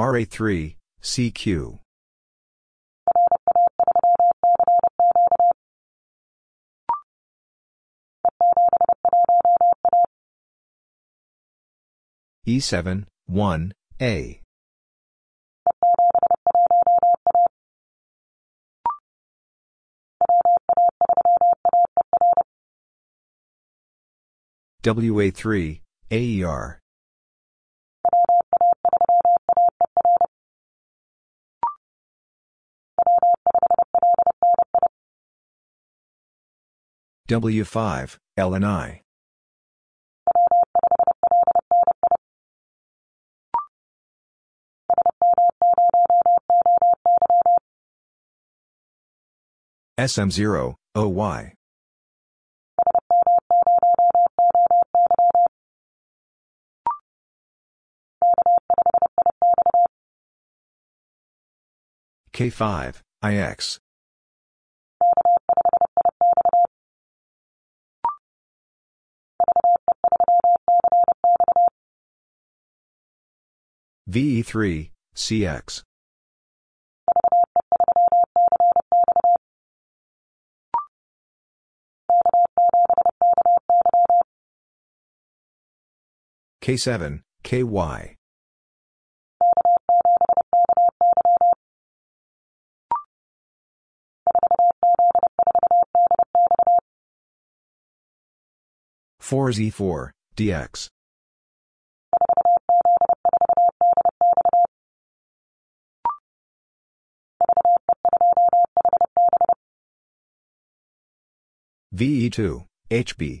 RA3, CQ. E7, 1, A. WA3, AER. W5, LNI. SM0, OY. K5, IX. VE3, CX. K7, KY. Four Z4, DX. VE2, HB.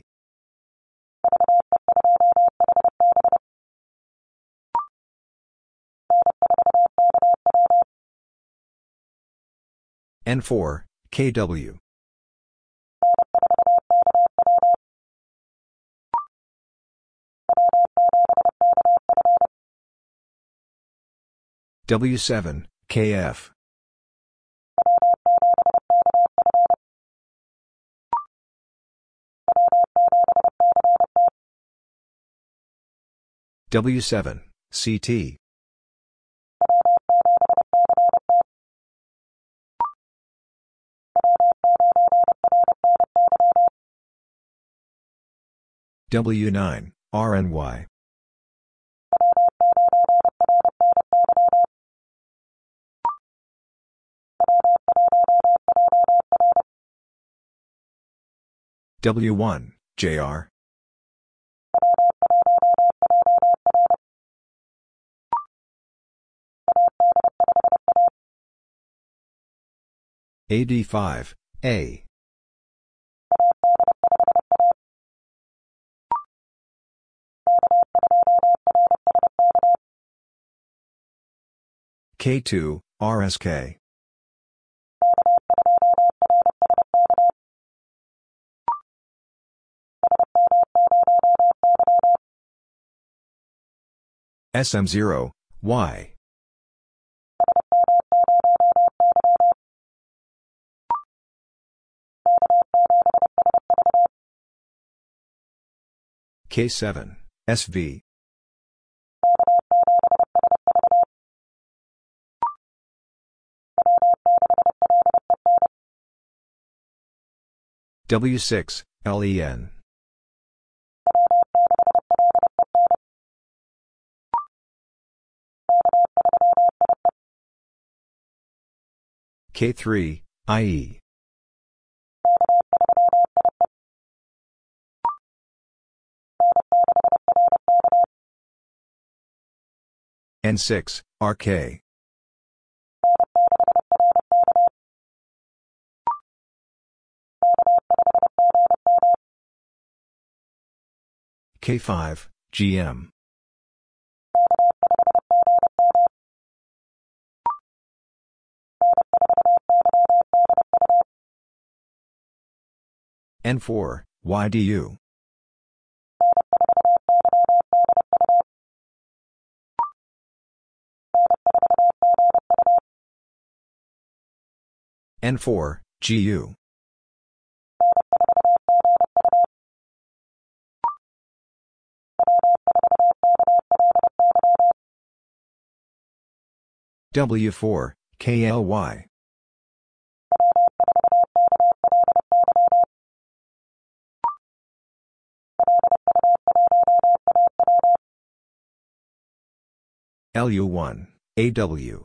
N4, KW. W7, KF. W7, CT. W9, RNY. W1, JR. AD5, A. K2, RSK. SM0, Y. K7, SV. W6, LEN. K3, IE. N6, RK. K5, GM. N4, YDU. N4, GU. W4, KLY. LU1, AW.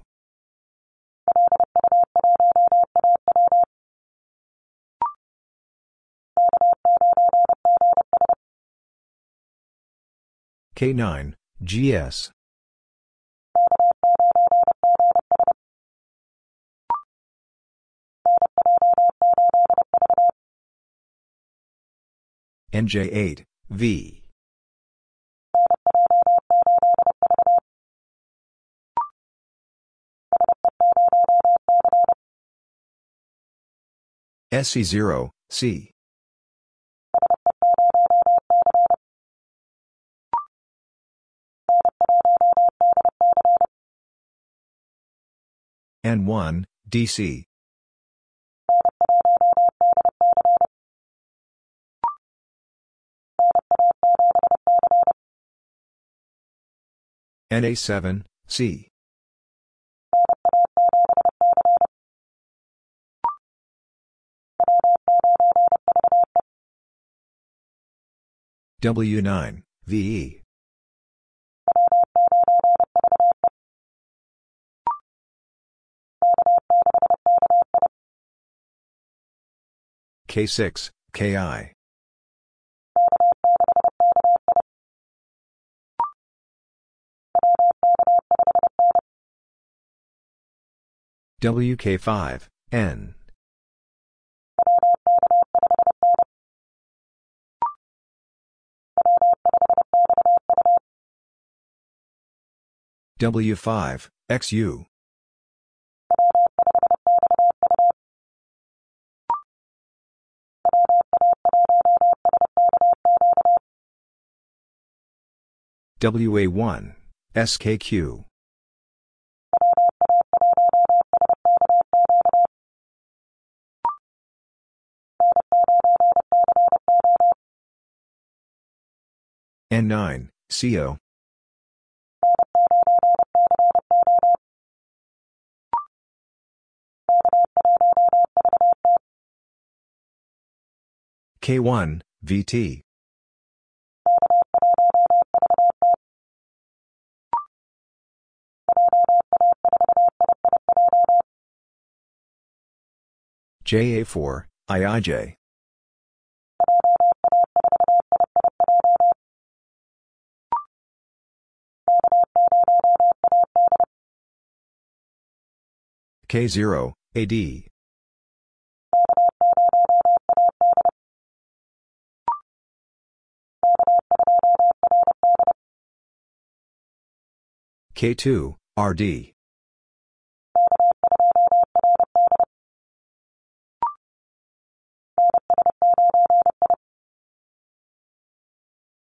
K9, GS. NJ8, V. SC0, C. N1, DC. NA7, C. W9, VE. K6, KI. WK5, N. W5, XU. WA1, SKQ. N9, CO. K1, VT. JA4, IIJ. K0, AD. K2, RD.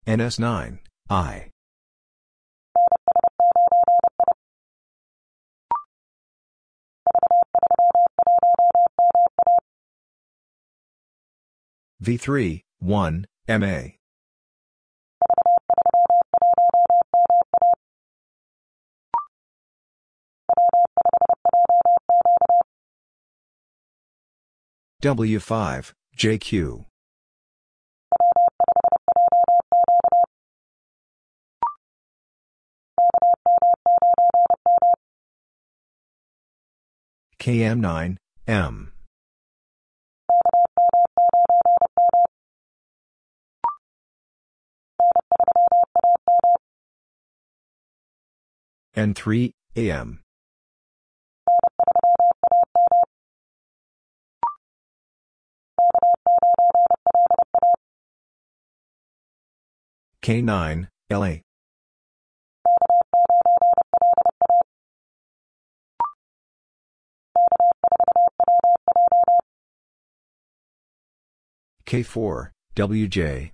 NS9, I. V3, 1, MA. W5, JQ. KM9, M. N3, AM. K9, LA. K4, WJ.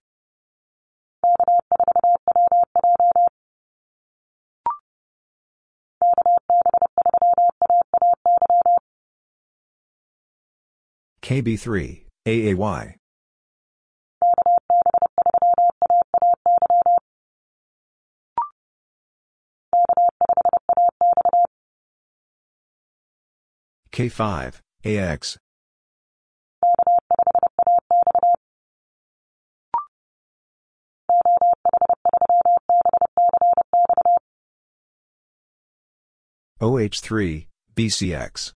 KB3, AAY. K5, AX. OH3, BCX.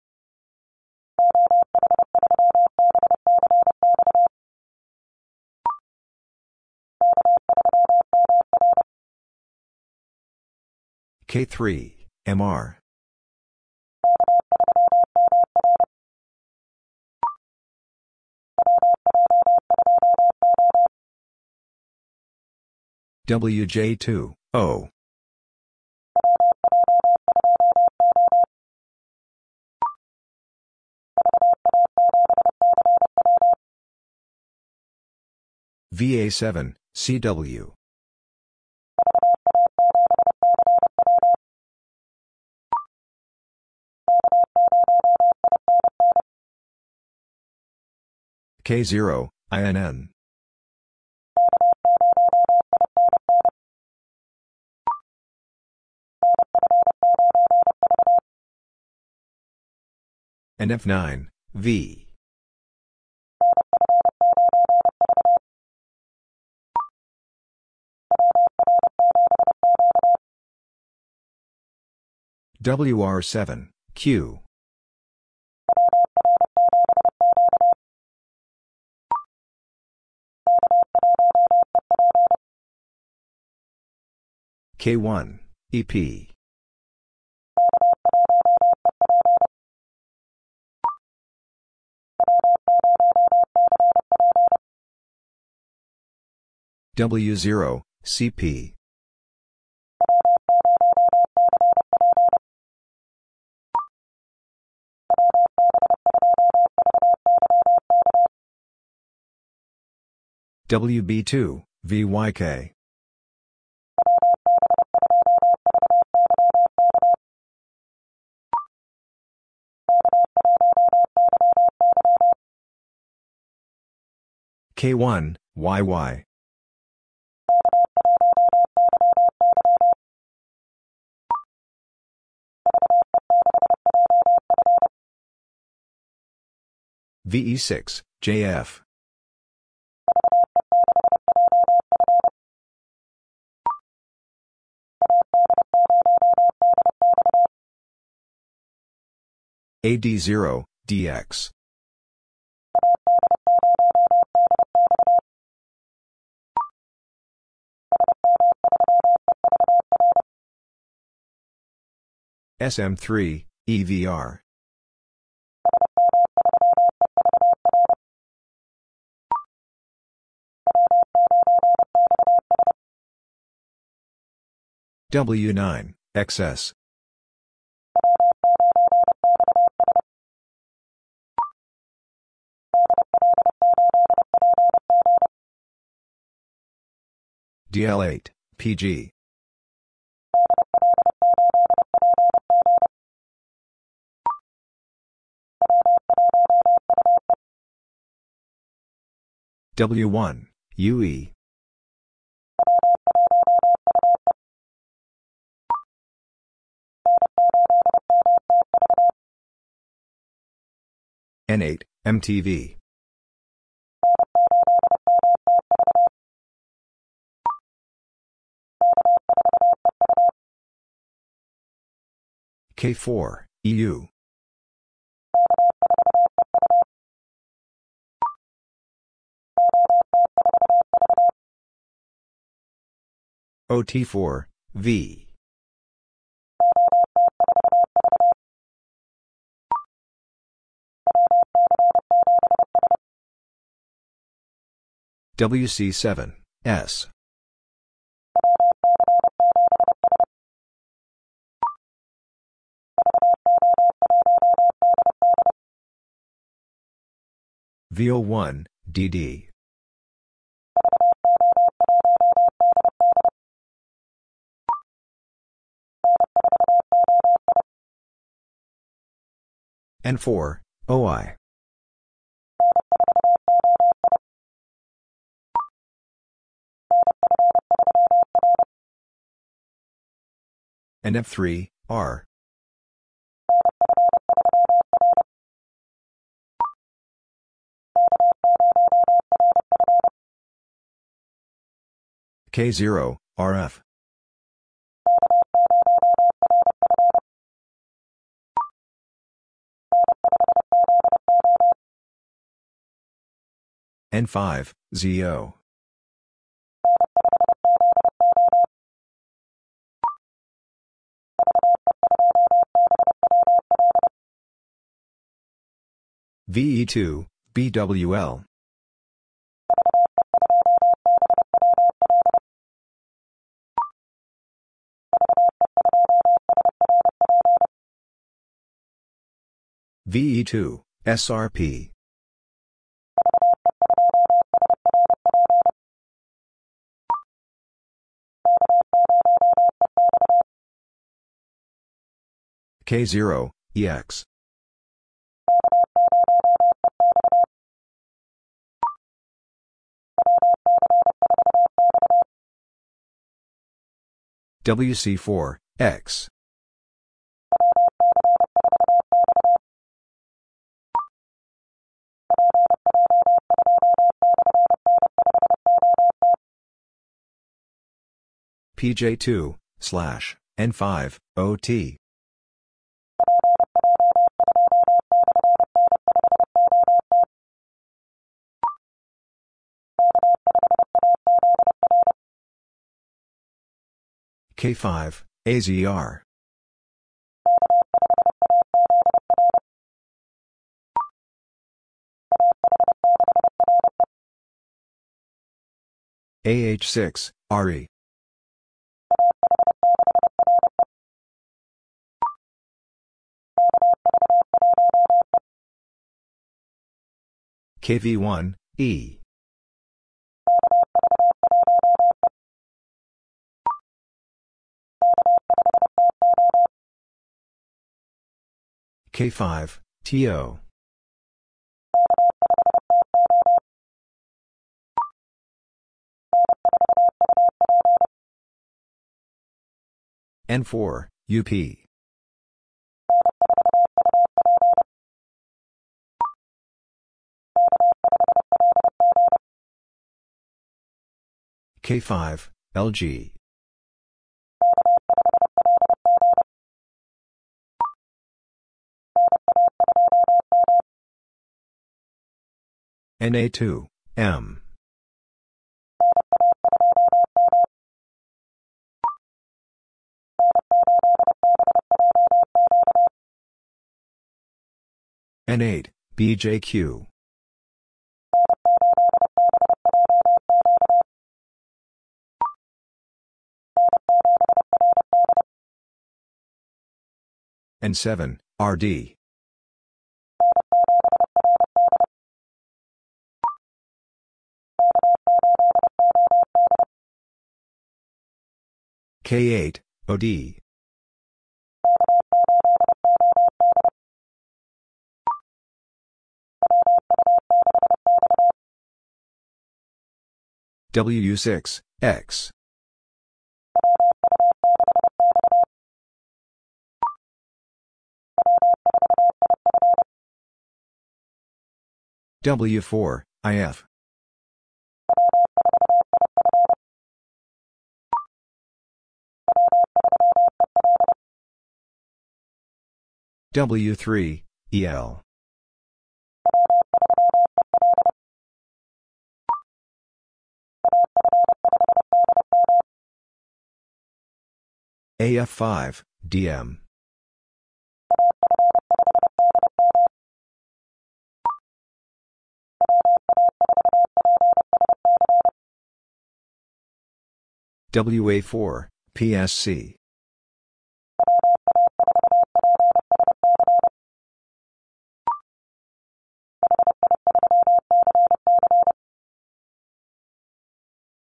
K3, MR. WJ2, O. VA7, CW. K0, INN. And F9, V. WR7, Q. K1, EP. W0, CP. WB2, VYK. K1, YY. VE6, JF. AD0, DX. SM3, EVR. W9, XS. DL8, PG. W1, UE. N8, MTV. K4, EU. OT4, V. WC7, S. VO1, DD. N4, OI. NF3, R. K0, RF. N5, ZO. VE2, BWL. VE2, SRP. K0, EX. WC4, X. PJ2, slash, N5, OT. K5, AZR. AH6, RE. KV1, E. K5, TO. N4, UP. K5, LG. NA2, M. N8, BJQ. N7, RD. K8, OD. WU6, X. W4, IF. W3, EL. AF5, DM. WA4, PSC.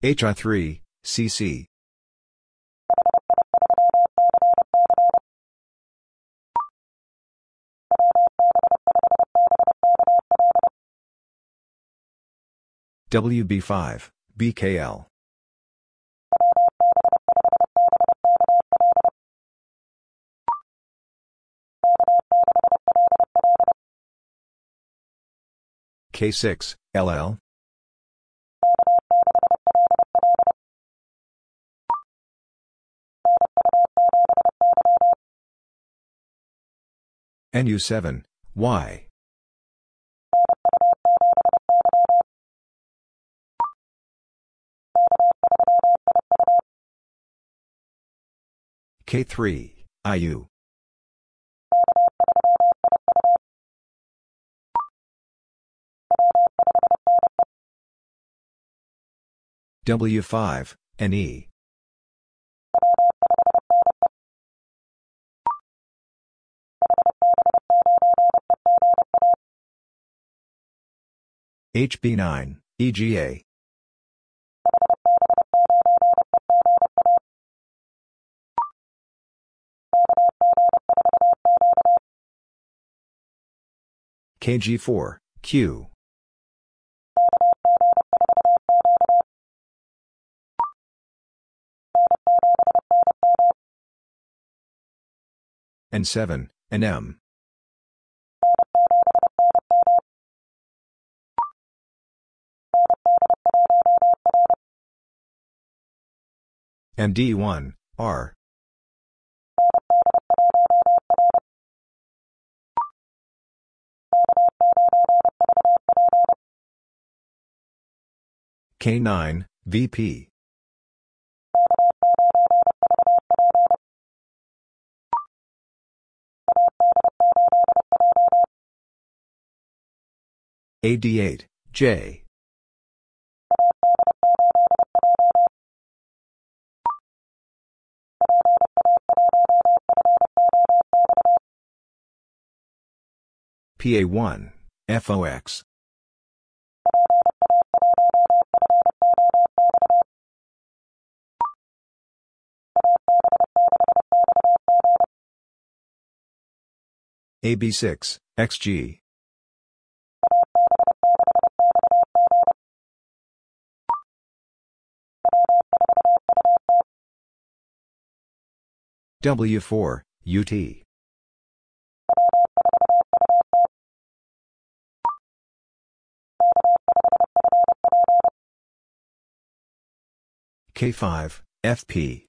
HI3, CC. WB5, BKL. K6, LL. NU7, Y. K3, IU. W5, NE. HB9, EGA. KG4, Q. N7, NM. ND1, R. K9, VP. AD8, J. PA1, FOX. AB6, XG. W4, UT. K5, FP.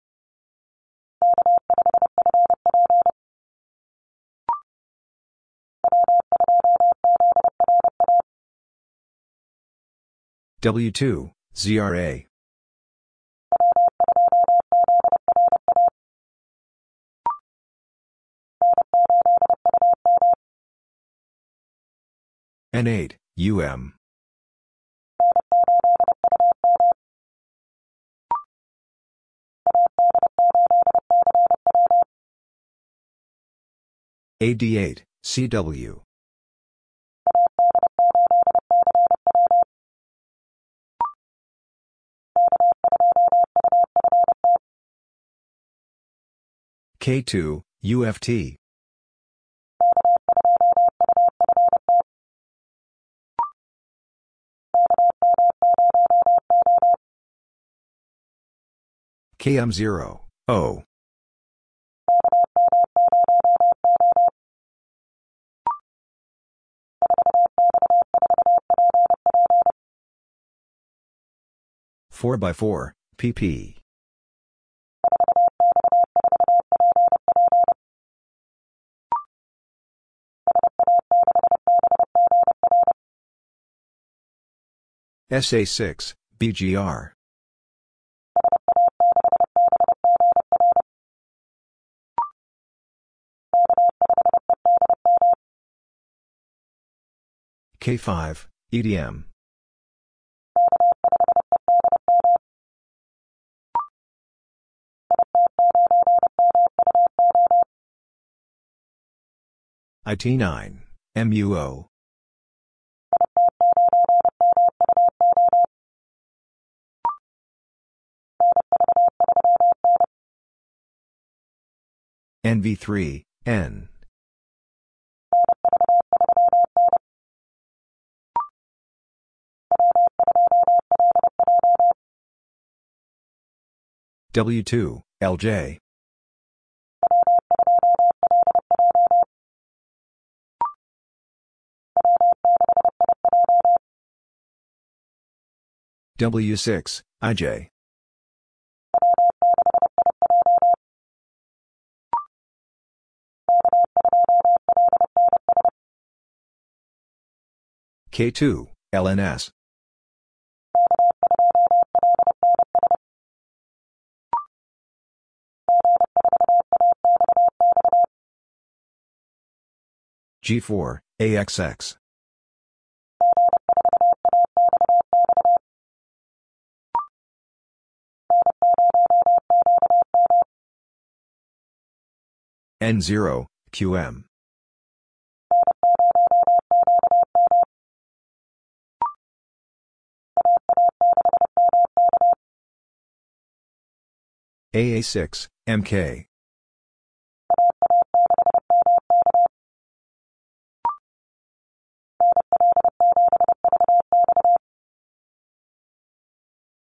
W2, ZRA. N8, UM. AD8, CW. K2, UFT. KM0, O. Four by four, PP. SA6, BGR. K5, EDM. IT9, MUO. NV3, N. W2, LJ. W6, IJ. K2, LNS. G4, AXX. N0, QM. AA6, MK.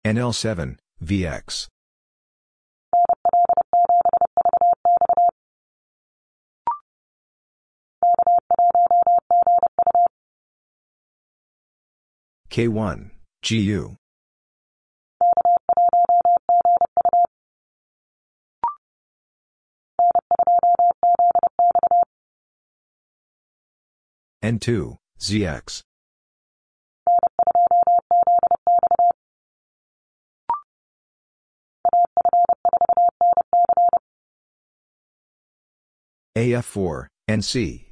NL7, VX. K1, GU. N2, ZX. AF4, NC.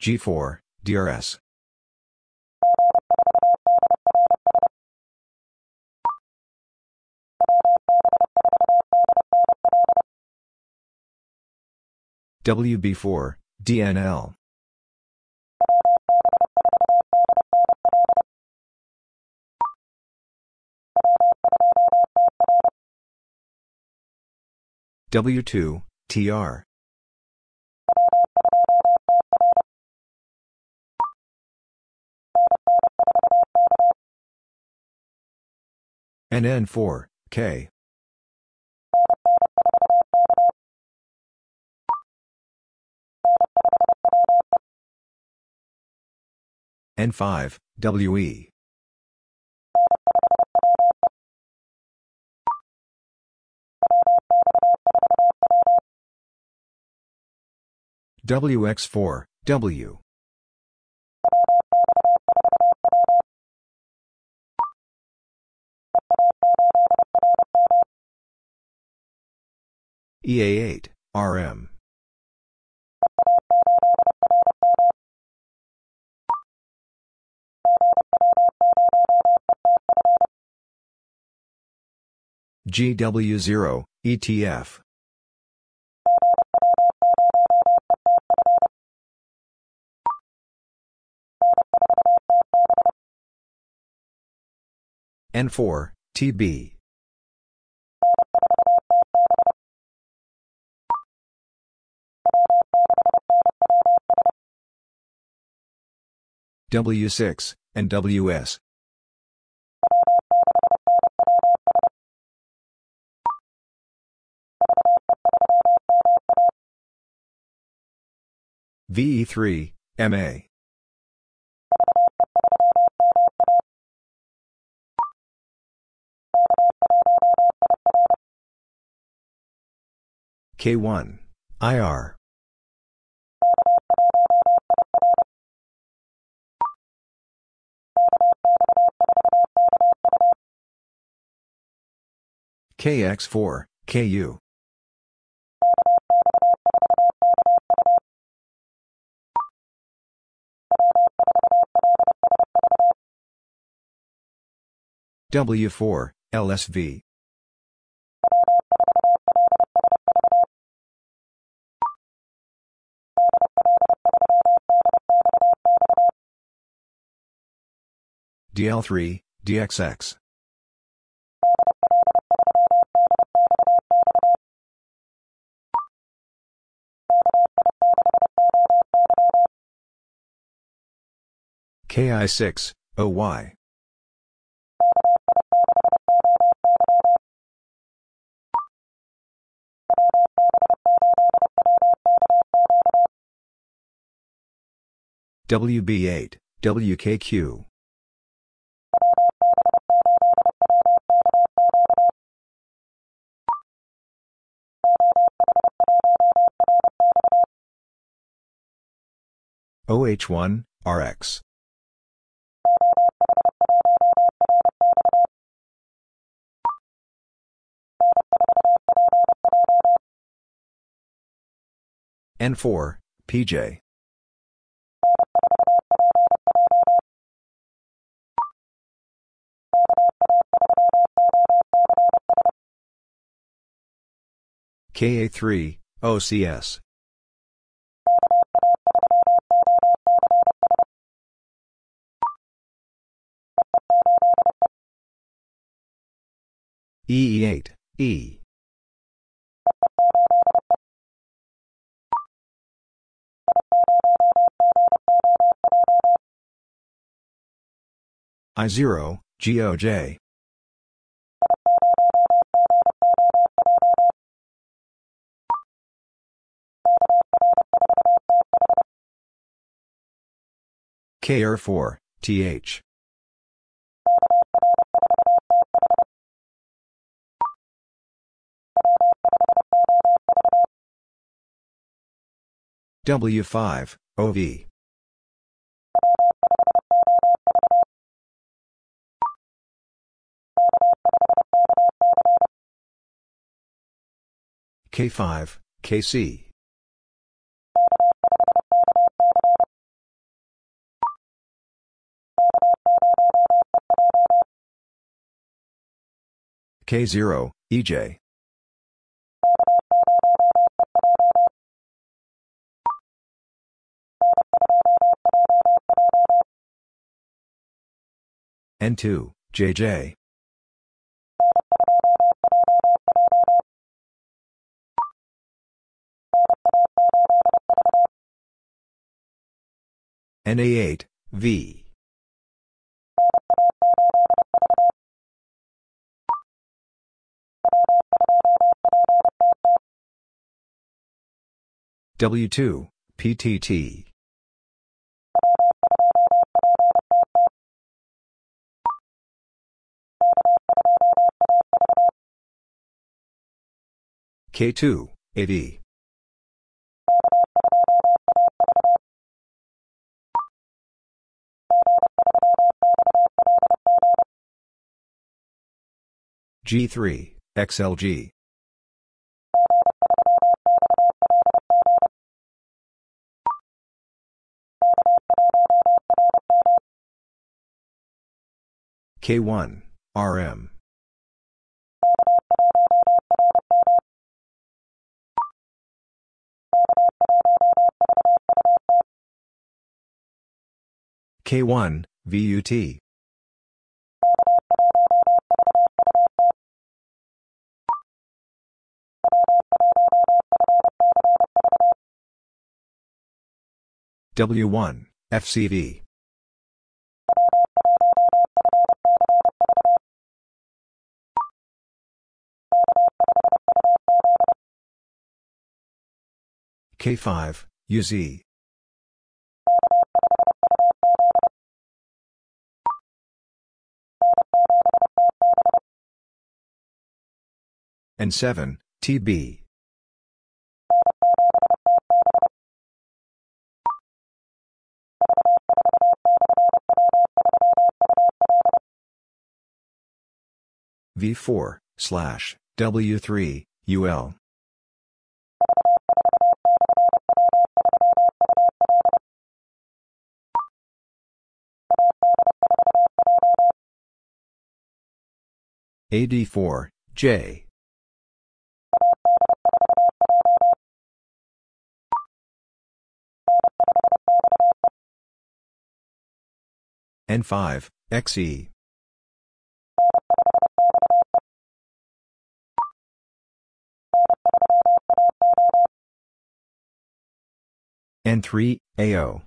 G4, DRS. WB4, DNL. W2, TR. NN4, K. N5, WE. WX4, W. EA8, RM. GW0, ETF. N4, TB. W6, NWS. VE3, MA. K1, IR. KX4, KU. W4, LSV. DL3, DXX. KI6, OY. WB8, WKQ. OH1, RX. N4, PJ. KA3, OCS. EE8, E. I0, GOJ. KR4, TH. W5, OV. K5, KC. K0, EJ. N2, JJ. NA8, V. W2, PTT. K2, AD. G3, XLG. K1, RM. K1, VUT. W1, FCV. K5, UZ. N7, TB. V4, slash, W3, UL. AD4, J. N5, XE. N3, AO.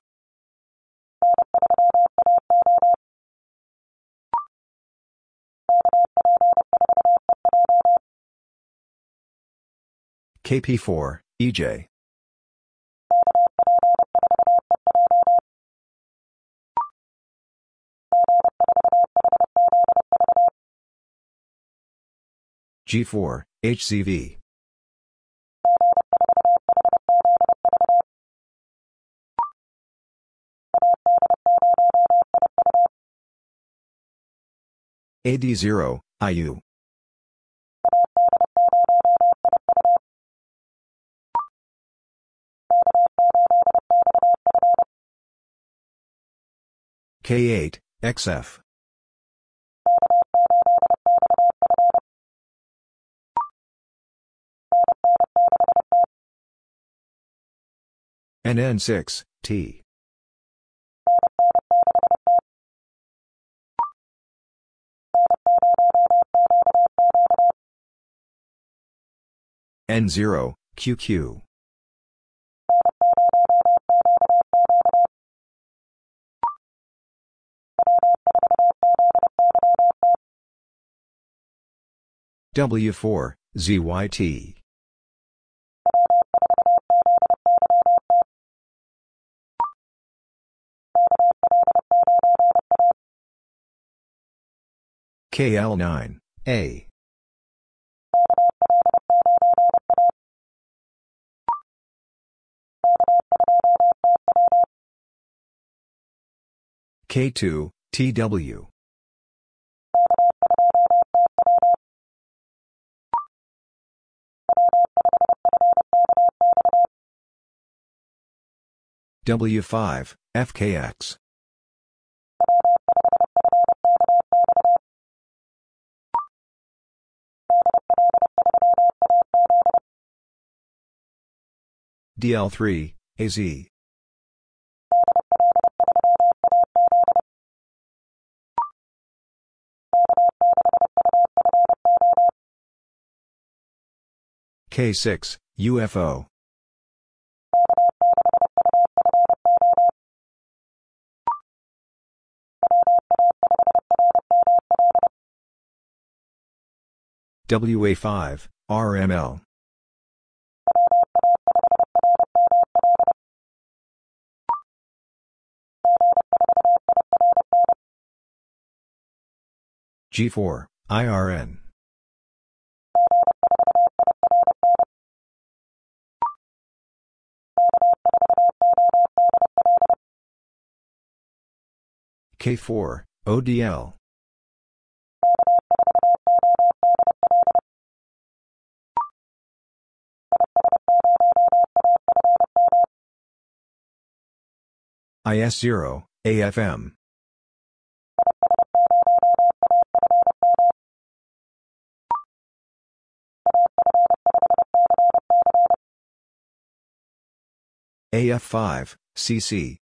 KP4, EJ. G4, HCV. AD0, IU. K8, XF. NN6, T. N0, QQ. W4, ZYT. KL9, A. K2, TW. W5, FKX. DL3, AZ. K6, UFO. WA5, RML. G4, IRN. K4, ODL. IS0, AFM. AF5, CC.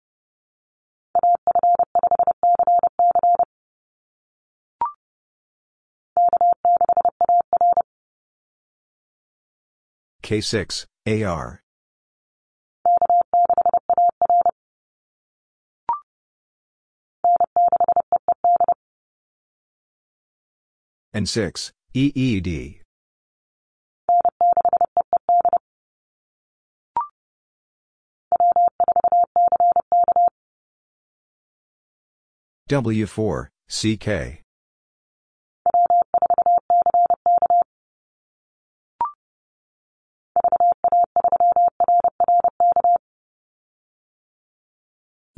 K6, AR. N6, EED. W4, CK.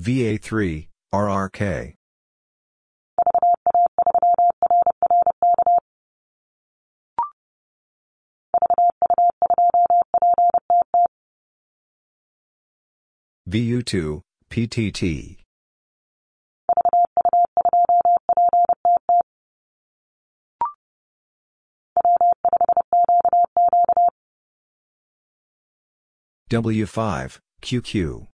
VA3, RRK. VU2, PTT. W5, QQ.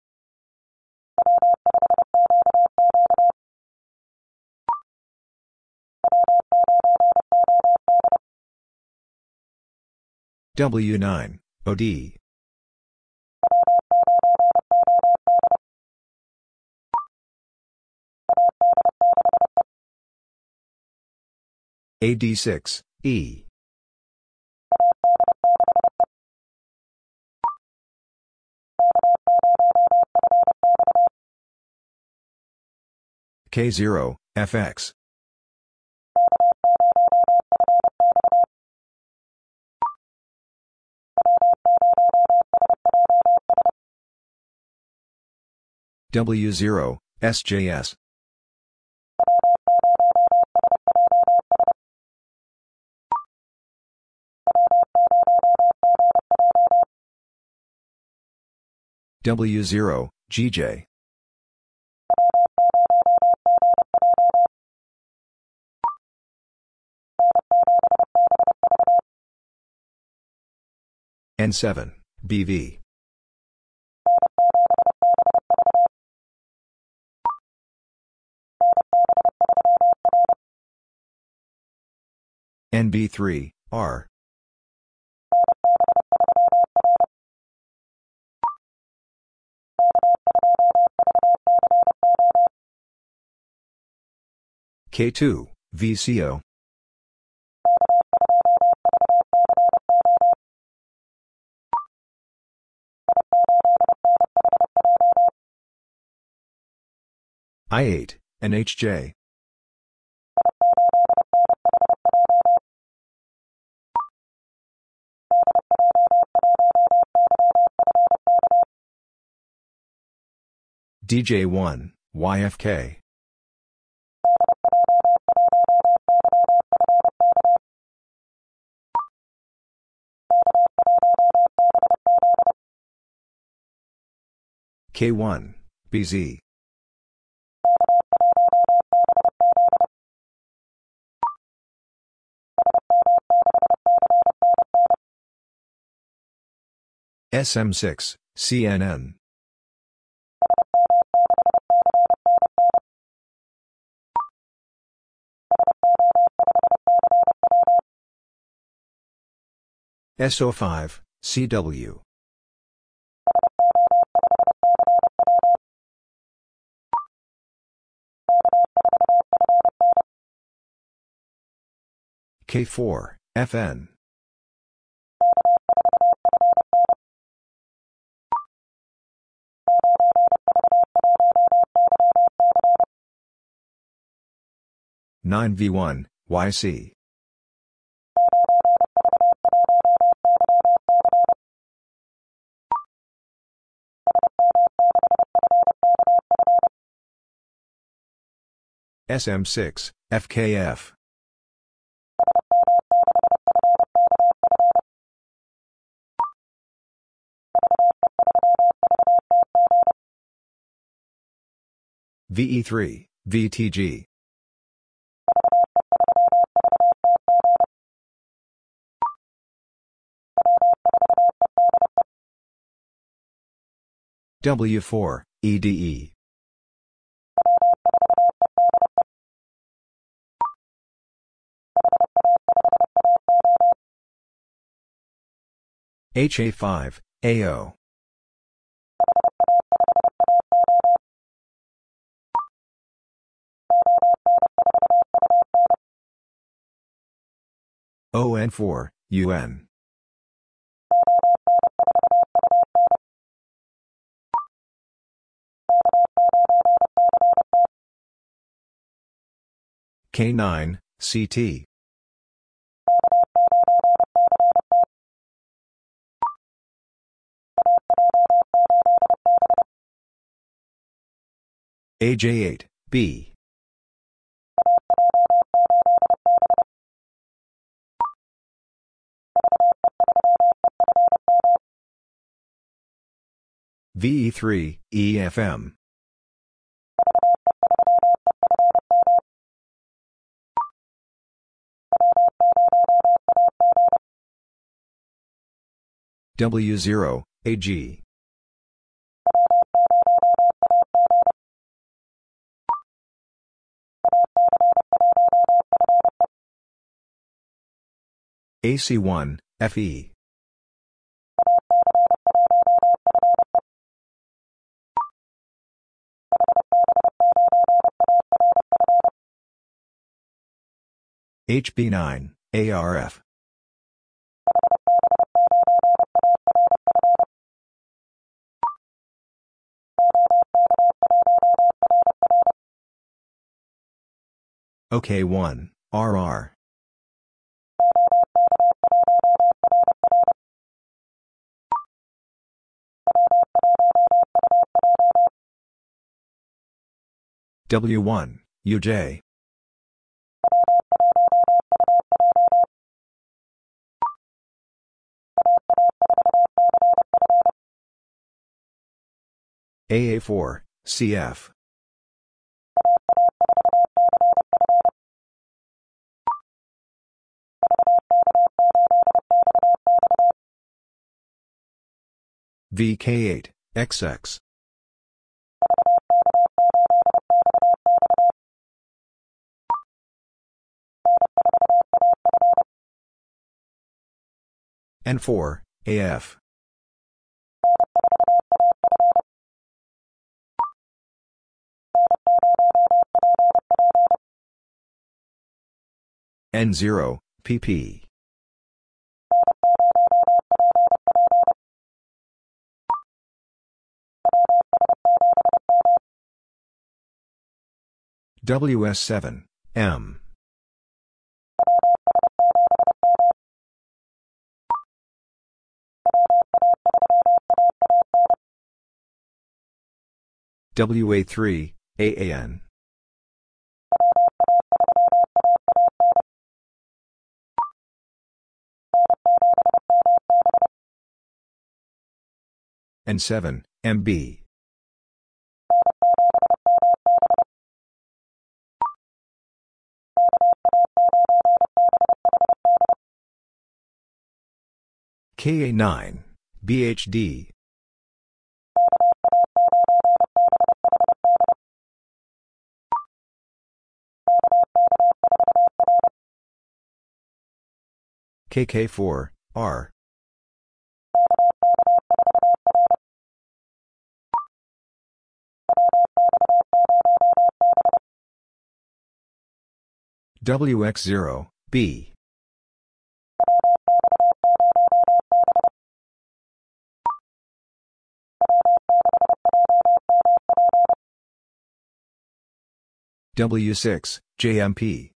W9, OD. AD6, E. K0, FX. W0, SJS. W0, GJ. N7, BV. NB3, R. K2, VCO. I8, NHJ. DJ1, YFK. K1, BZ. SM6, CNN. SO5, CW. K4, FN. Nine V one YC SM6 FKF VE3 VTG W4, EDE. HA5, AO. ON4, UN. K9, CT. AJ8, B. VE3, EFM. W0, AG. AC1, FE. HB9, ARF. OK1, RR. W1, UJ. AA4, CF. VK8, XX. N4, AF. N0, PP. WS7, M. WA3, AAN. N7, MB. KA9, BHD. KK4, R. WX0, B. W6, JMP.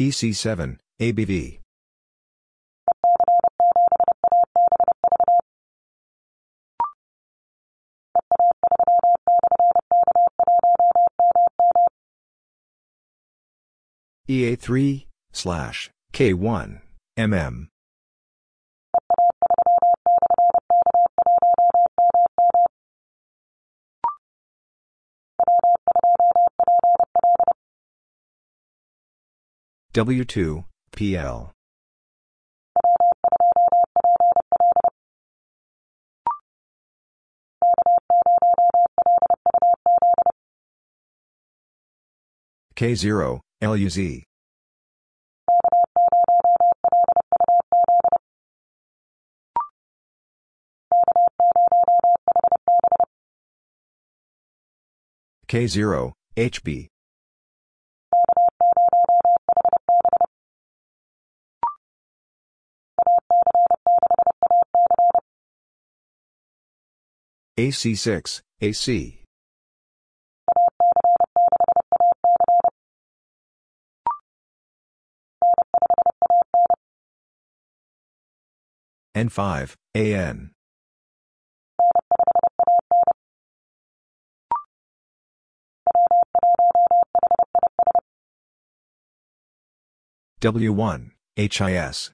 EC7, ABV. EA3, slash, K1, MM. W2, PL. K0, LUZ. K0, HB. AC6, AC. N5, AN. W1, HIS.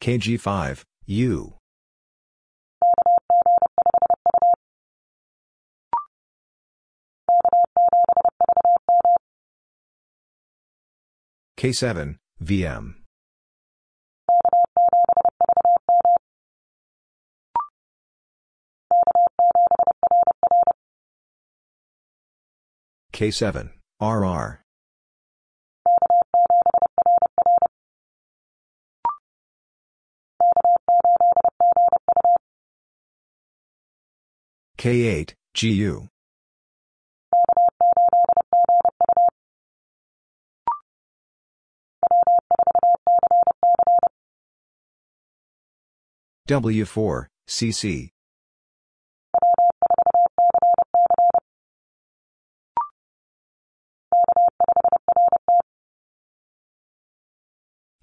KG5, U. K7, VM. K7, RR. K8, GU. W4, CC.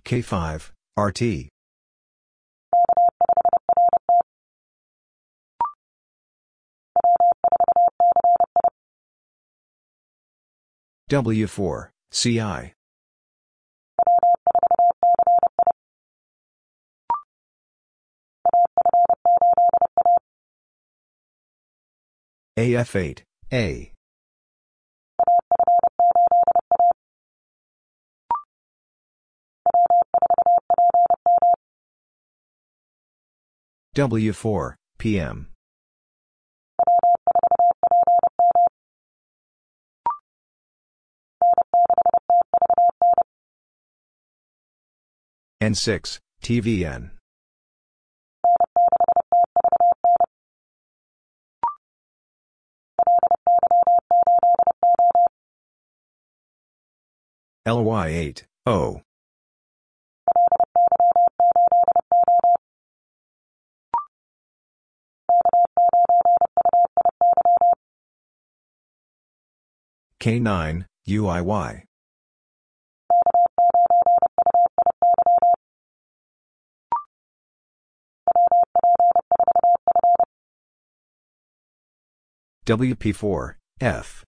K5, RT. W4, CI. AF8, A. W4, PM. N6, TVN. LY8, O. K9, UIY. WP4, F.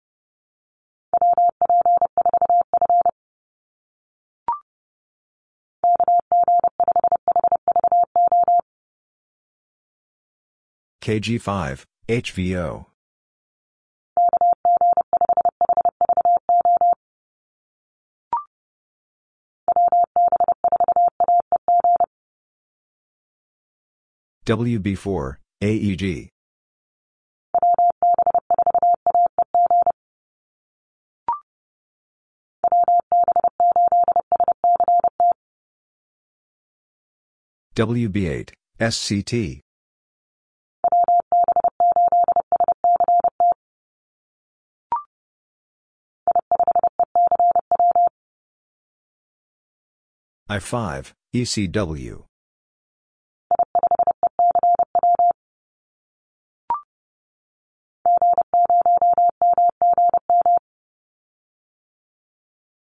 KG5, HVO. WB4, AEG. WB8, SCT. I5, ECW.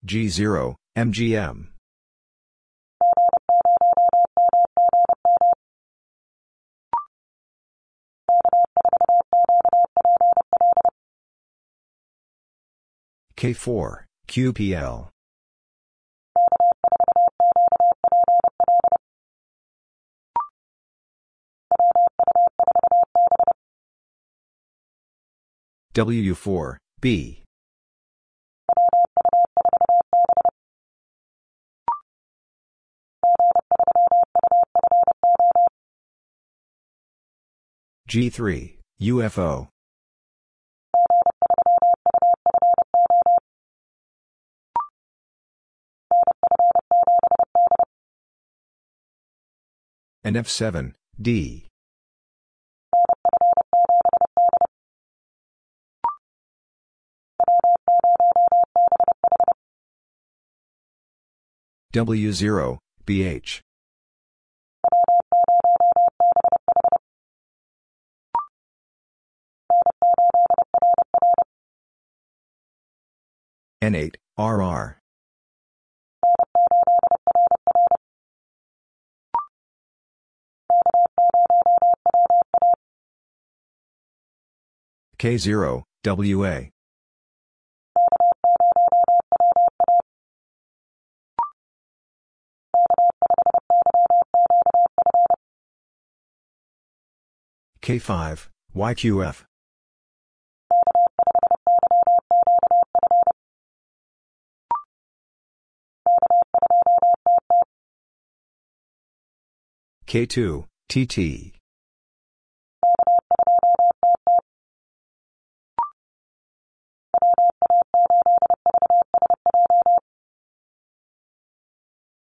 G0, MGM. K4, QPL. W4, B. G3, UFO. NF7, D. W0, BH. N8, RR. K0, WA. K5, YQF. K2, TT.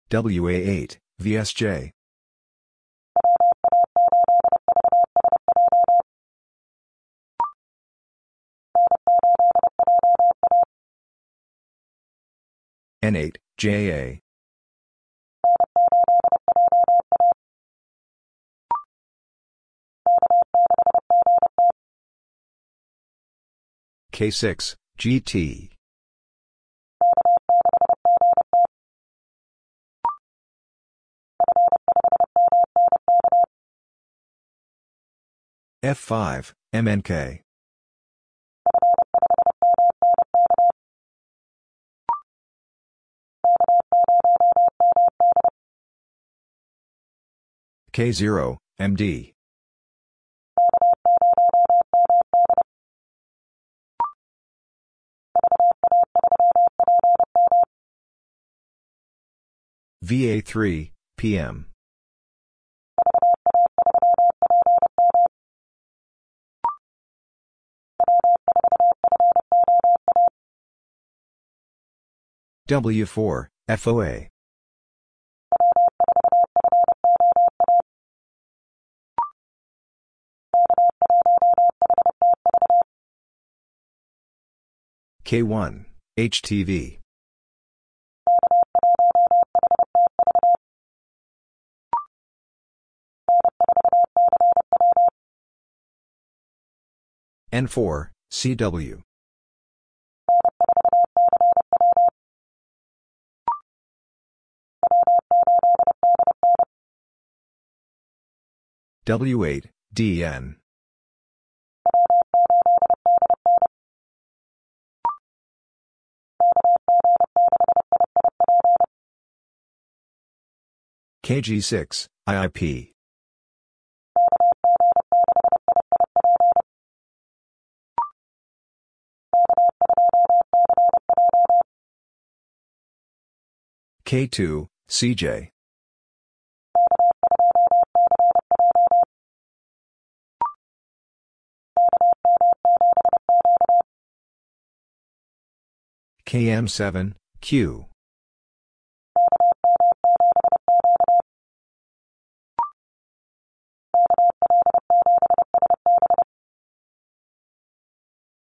WA8, VSJ. N8, JA. K6, GT. F5, MNK. K0, MD. VA3, PM. W4, FOA. K1, HTV. N4, CW. W8, DN. KG6, IIP. K2, CJ. KM7, Q.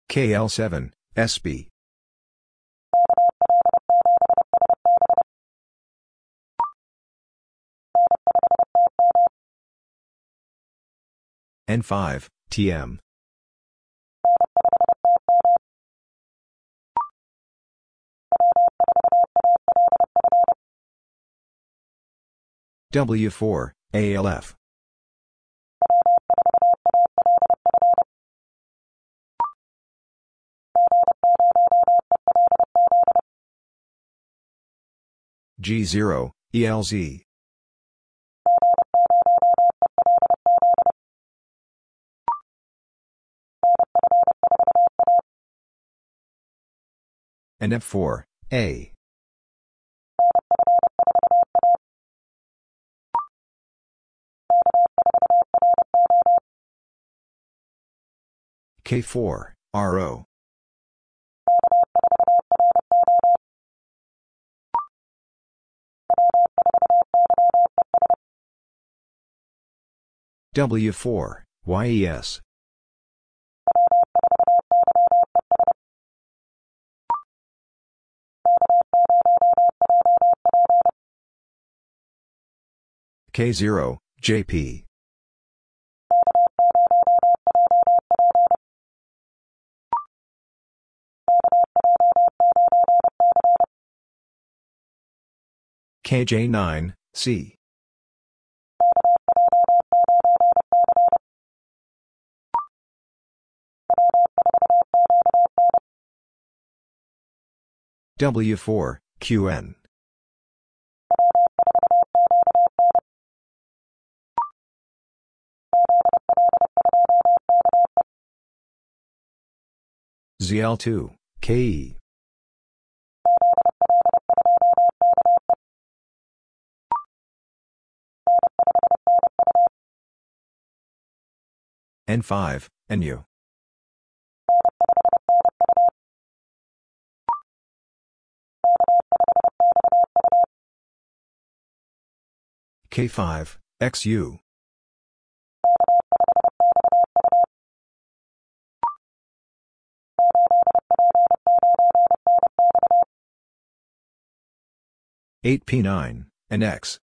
KL7, SB. N5, TM. W4, ALF. G0, ELZ. NF4, A. K4, RO. W4, YES. K0, JP. KJ9, C. W4, QN. ZL2, KE. N5, NU. K5, XU. Eight P nine and X.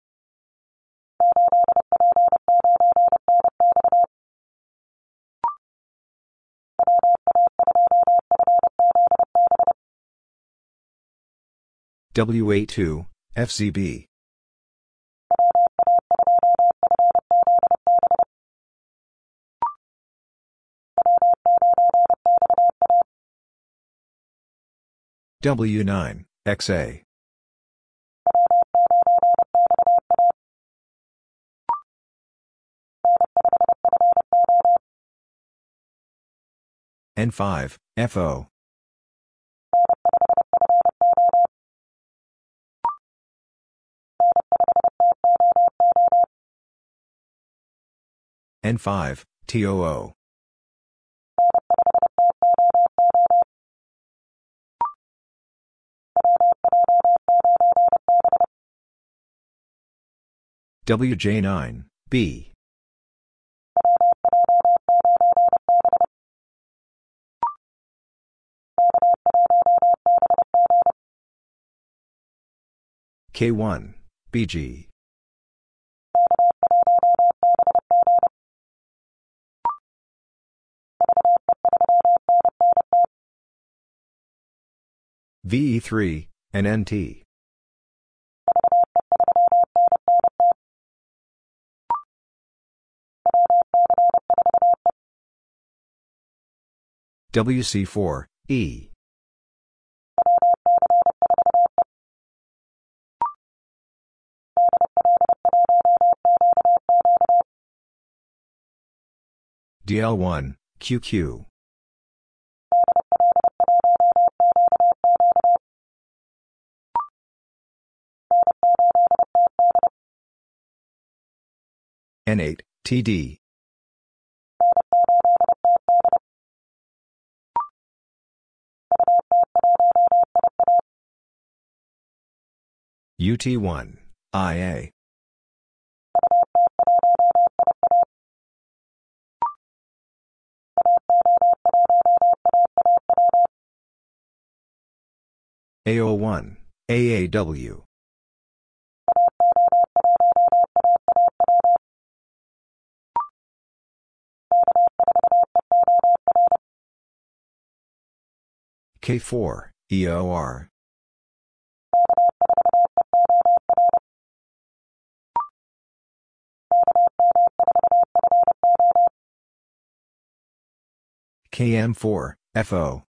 WA2, FCB. W9, XA. N5, FO. N5, TOO. WJ9, B. K1, BG. VE3, and NT. WC4, E. DL1, QQ. N8, TD. UT1, IA. AO1, AAW. K4, EOR. KM4, FO.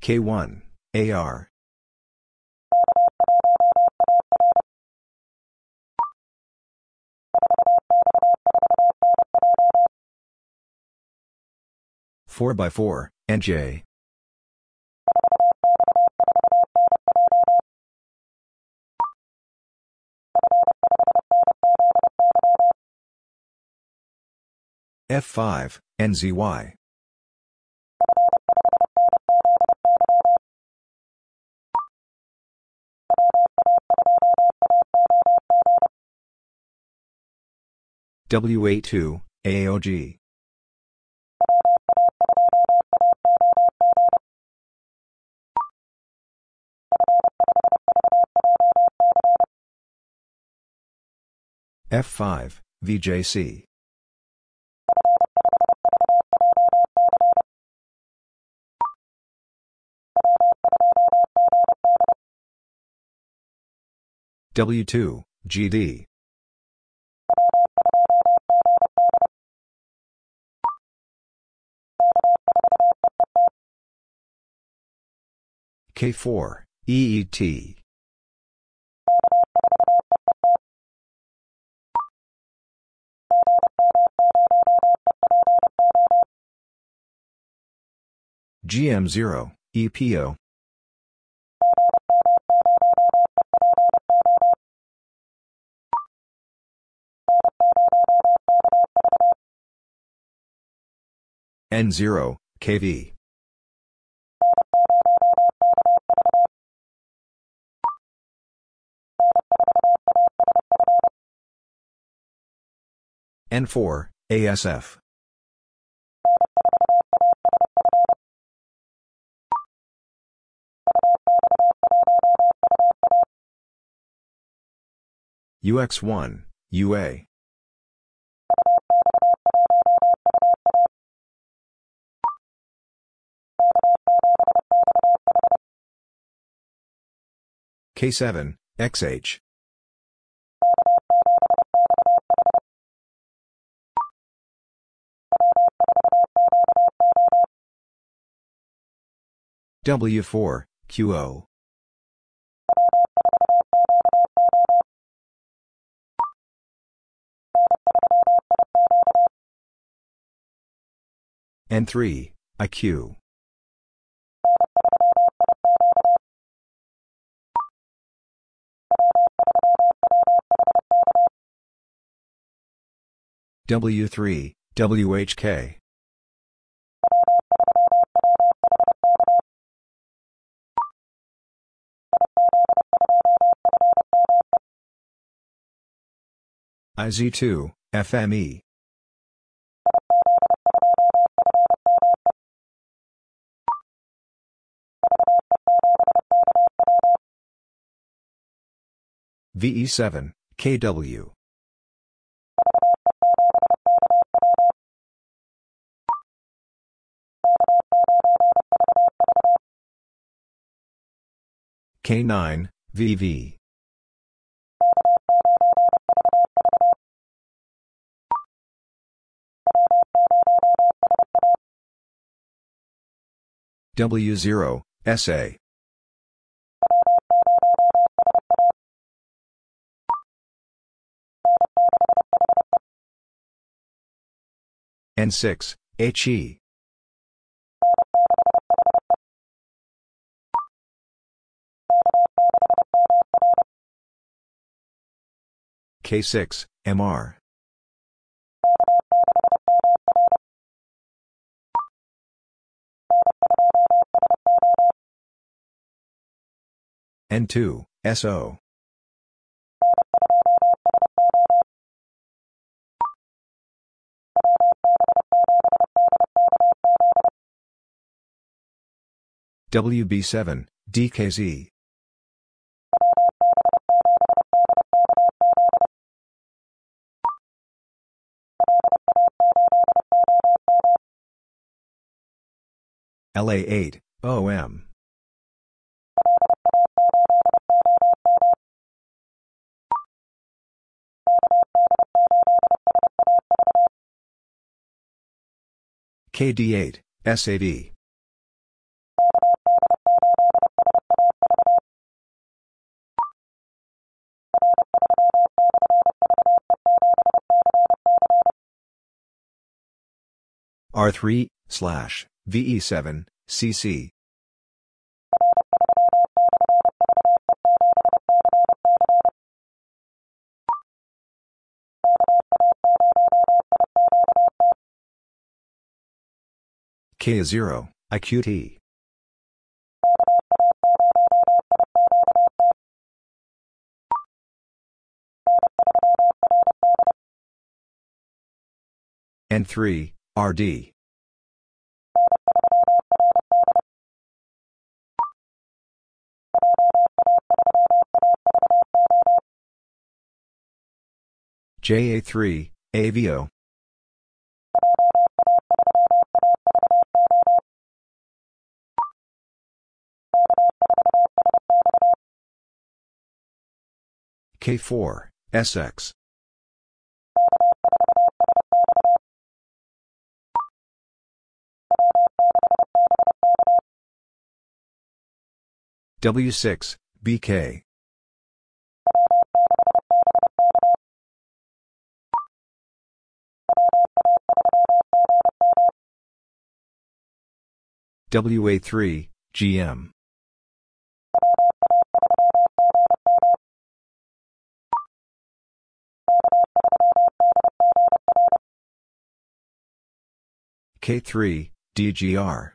K1, AR. Four by four, NJ. F5, NZY. WA2, AOG. F5, VJC. W2, GD. K4, EET. GM0, EPO. N0, KV. N4, ASF. UX1, UA. K7, XH. W4, QO. N3, IQ. W3, WHK. IZ2, FME. VE7, KW. K9, VV. W0, SA. N6, HE. K6, MR. N2, SO. WB7, DKZ. LA8, OM. KD8, SAD. R3, slash, VE7, CC. K0, IQT. N3, RD. JA3, AVO. K4, SX. W6, BK. WA3, GM. K3, DGR.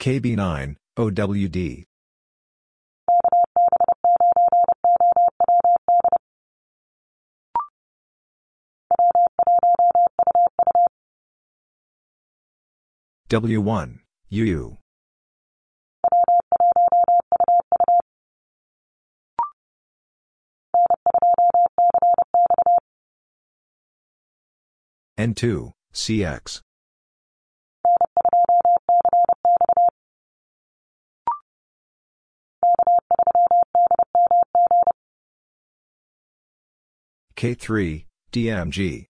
KB9, OWD. W1, UU. N2, CX. K3, DMG.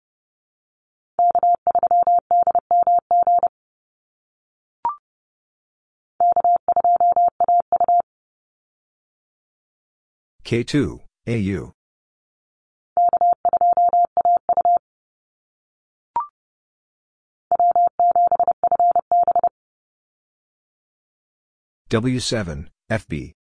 K2, AU. W7, FB.